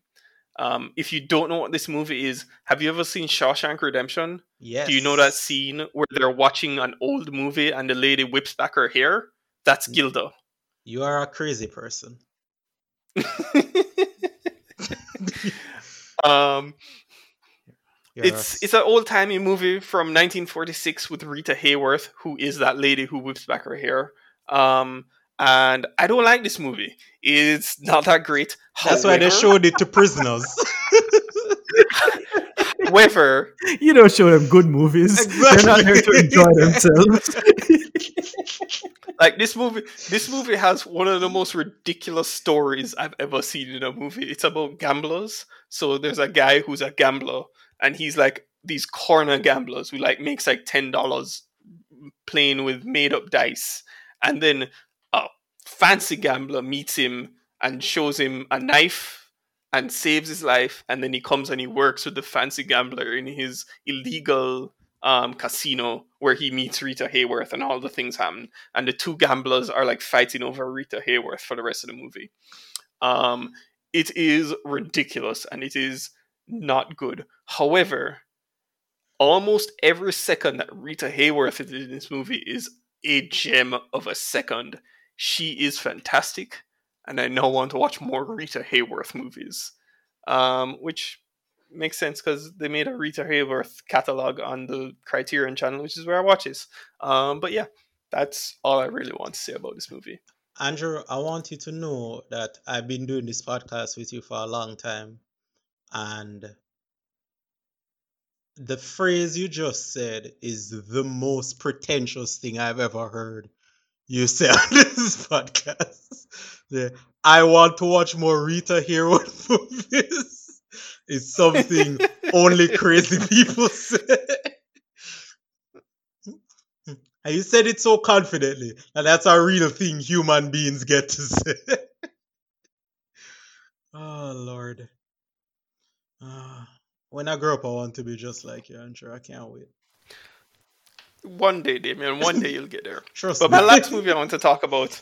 Um, if you don't know what this movie is, have you ever seen Shawshank Redemption? Yes. Do you know that scene where they're watching an old movie and the lady whips back her hair? That's Gilda. You are a crazy person. um, You're it's it's an old timey movie from 1946 with Rita Hayworth, who is that lady who whips back her hair. Um, and I don't like this movie. It's not that great. That's why they showed it to prisoners. However, You don't show them good movies. They're not here to enjoy themselves. like this movie, this movie has one of the most ridiculous stories I've ever seen in a movie. It's about gamblers. So there's a guy who's a gambler, and he's like these corner gamblers who like makes like ten dollars playing with made up dice, and then a fancy gambler meets him and shows him a knife and saves his life, and then he comes and he works with the fancy gambler in his illegal um, casino where he meets Rita Hayworth and all the things happen. And the two gamblers are like fighting over Rita Hayworth for the rest of the movie. Um, it is ridiculous and it is not good. However, almost every second that Rita Hayworth is in this movie is a gem of a second. She is fantastic, and I now want to watch more Rita Hayworth movies. Um, which makes sense because they made a Rita Hayworth catalog on the Criterion channel, which is where I watch this. Um, but yeah, that's all I really want to say about this movie. Andrew, I want you to know that I've been doing this podcast with you for a long time. And the phrase you just said is the most pretentious thing I've ever heard you say on this podcast. The, I want to watch more Rita Hayworth movies. It's something only crazy people say. And you said it so confidently, and that's a real thing human beings get to say. oh Lord. Ah, when I grow up, I want to be just like you, Andrew. I can't wait. One day, Damien, one day you'll get there. Trust But my last movie I want to talk about,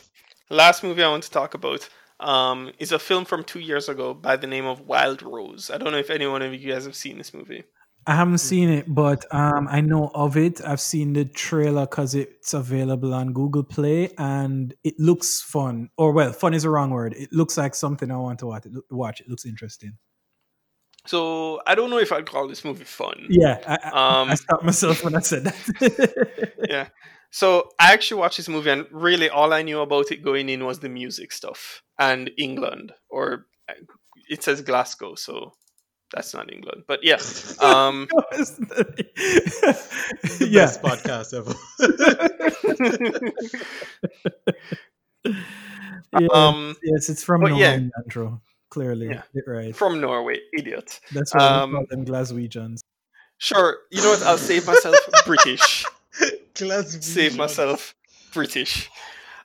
last movie I want to talk about, um, is a film from two years ago by the name of Wild Rose. I don't know if any one of you guys have seen this movie. I haven't seen it, but um, I know of it. I've seen the trailer because it's available on Google Play, and it looks fun. Or well, fun is the wrong word. It looks like something I want to watch. It, watch. it looks interesting. So I don't know if I'd call this movie fun. Yeah, I, I, Um, I stopped myself when I said that. yeah. So I actually watched this movie, and really all I knew about it going in was the music stuff and England, or uh, it says Glasgow, so that's not England. But yeah, um, the yeah. best podcast ever. yeah. um, yes, it's from but yeah. Norway, Andrew. Clearly, Yeah. Right. from Norway, idiot. That's why um, we call them Glaswegians. Sure, you know what? I'll save myself British. Class save myself British.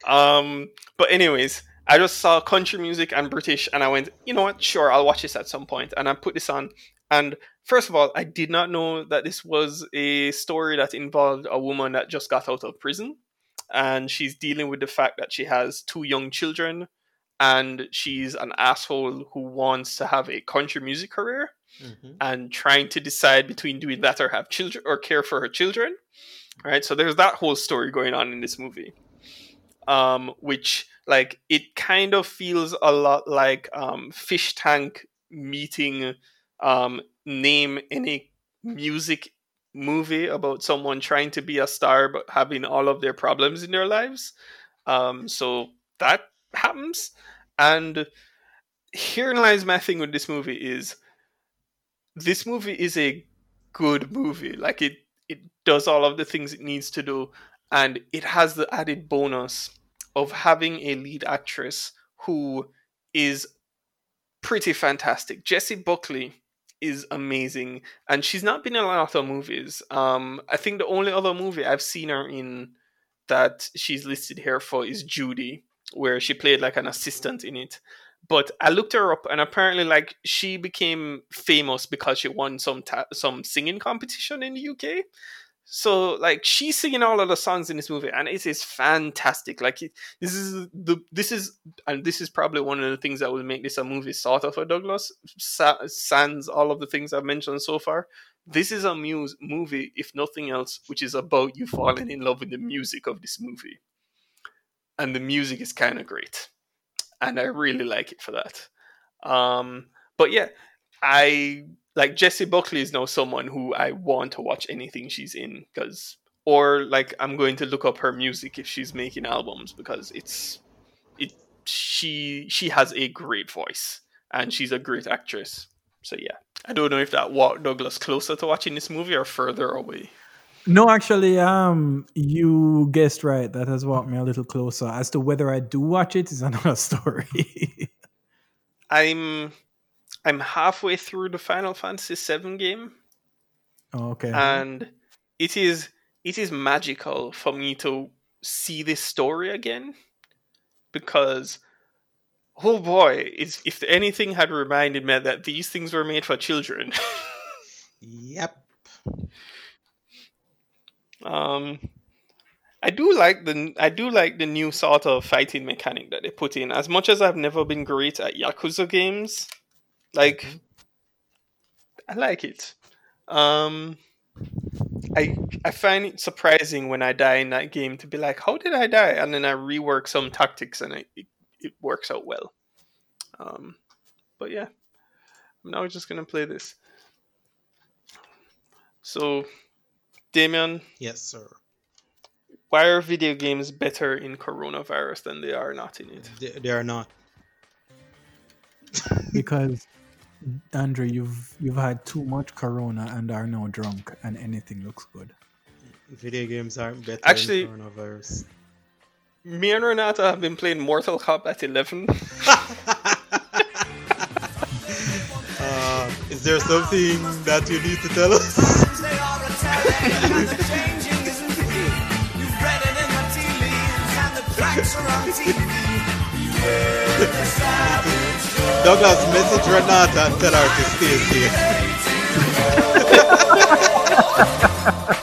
Um, but anyways, I just saw country music and British, and I went, you know what? Sure, I'll watch this at some point, and I put this on. And first of all, I did not know that this was a story that involved a woman that just got out of prison. and she's dealing with the fact that she has two young children and she's an asshole who wants to have a country music career Mhm. and trying to decide between doing that or have children or care for her children right so there's that whole story going on in this movie um which like it kind of feels a lot like um fish tank meeting um name any music movie about someone trying to be a star but having all of their problems in their lives um so that happens and herein lies my thing with this movie is this movie is a good movie. Like it it does all of the things it needs to do and it has the added bonus of having a lead actress who is pretty fantastic. Jessie Buckley is amazing and she's not been in a lot of movies. Um I think the only other movie I've seen her in that she's listed here for is Judy where she played like an assistant in it but I looked her up, and apparently, like she became famous because she won some ta- some singing competition in the UK. So, like, she's singing all of the songs in this movie, and it is fantastic. Like, it, this is the this is and this is probably one of the things that will make this a movie sort of a Douglas. Sa- sans all of the things I've mentioned so far. This is a muse movie, if nothing else, which is about you falling in love with the music of this movie, and the music is kind of great and I really like it for that. Um, but yeah, I like Jessie Buckley is now someone who I want to watch anything she's in because, or like I'm going to look up her music if she's making albums because it's it she she has a great voice and she's a great actress. So yeah, I don't know if that walked Douglas closer to watching this movie or further away. No, actually, um, you guessed right. That has brought me a little closer. As to whether I do watch it is another story. I'm I'm halfway through the Final Fantasy VII game. Oh, okay. and it is it is magical for me to see this story again because oh boy it's, if anything had reminded me that these things were made for children Yep. Um i do like the i do like the new sort of fighting mechanic that they put in as much as i've never been great at yakuza games like i like it um I I find it surprising when I die in that game to be like, how did I die? And then I rework some tactics and it, it, it works out well. Um, but yeah, I'm now just gonna play this. So, Damien, Yes, sir. why are video games better in coronavirus than they are not in it? They, they are not. because Andrew, you've you've had too much corona and are now drunk, and anything looks good. Video games aren't better Actually- in coronavirus. Me and Renata have been playing Mortal Kombat 11. Uh, is there something that you need to tell us? Douglas, message Renata and tell her to stay safe.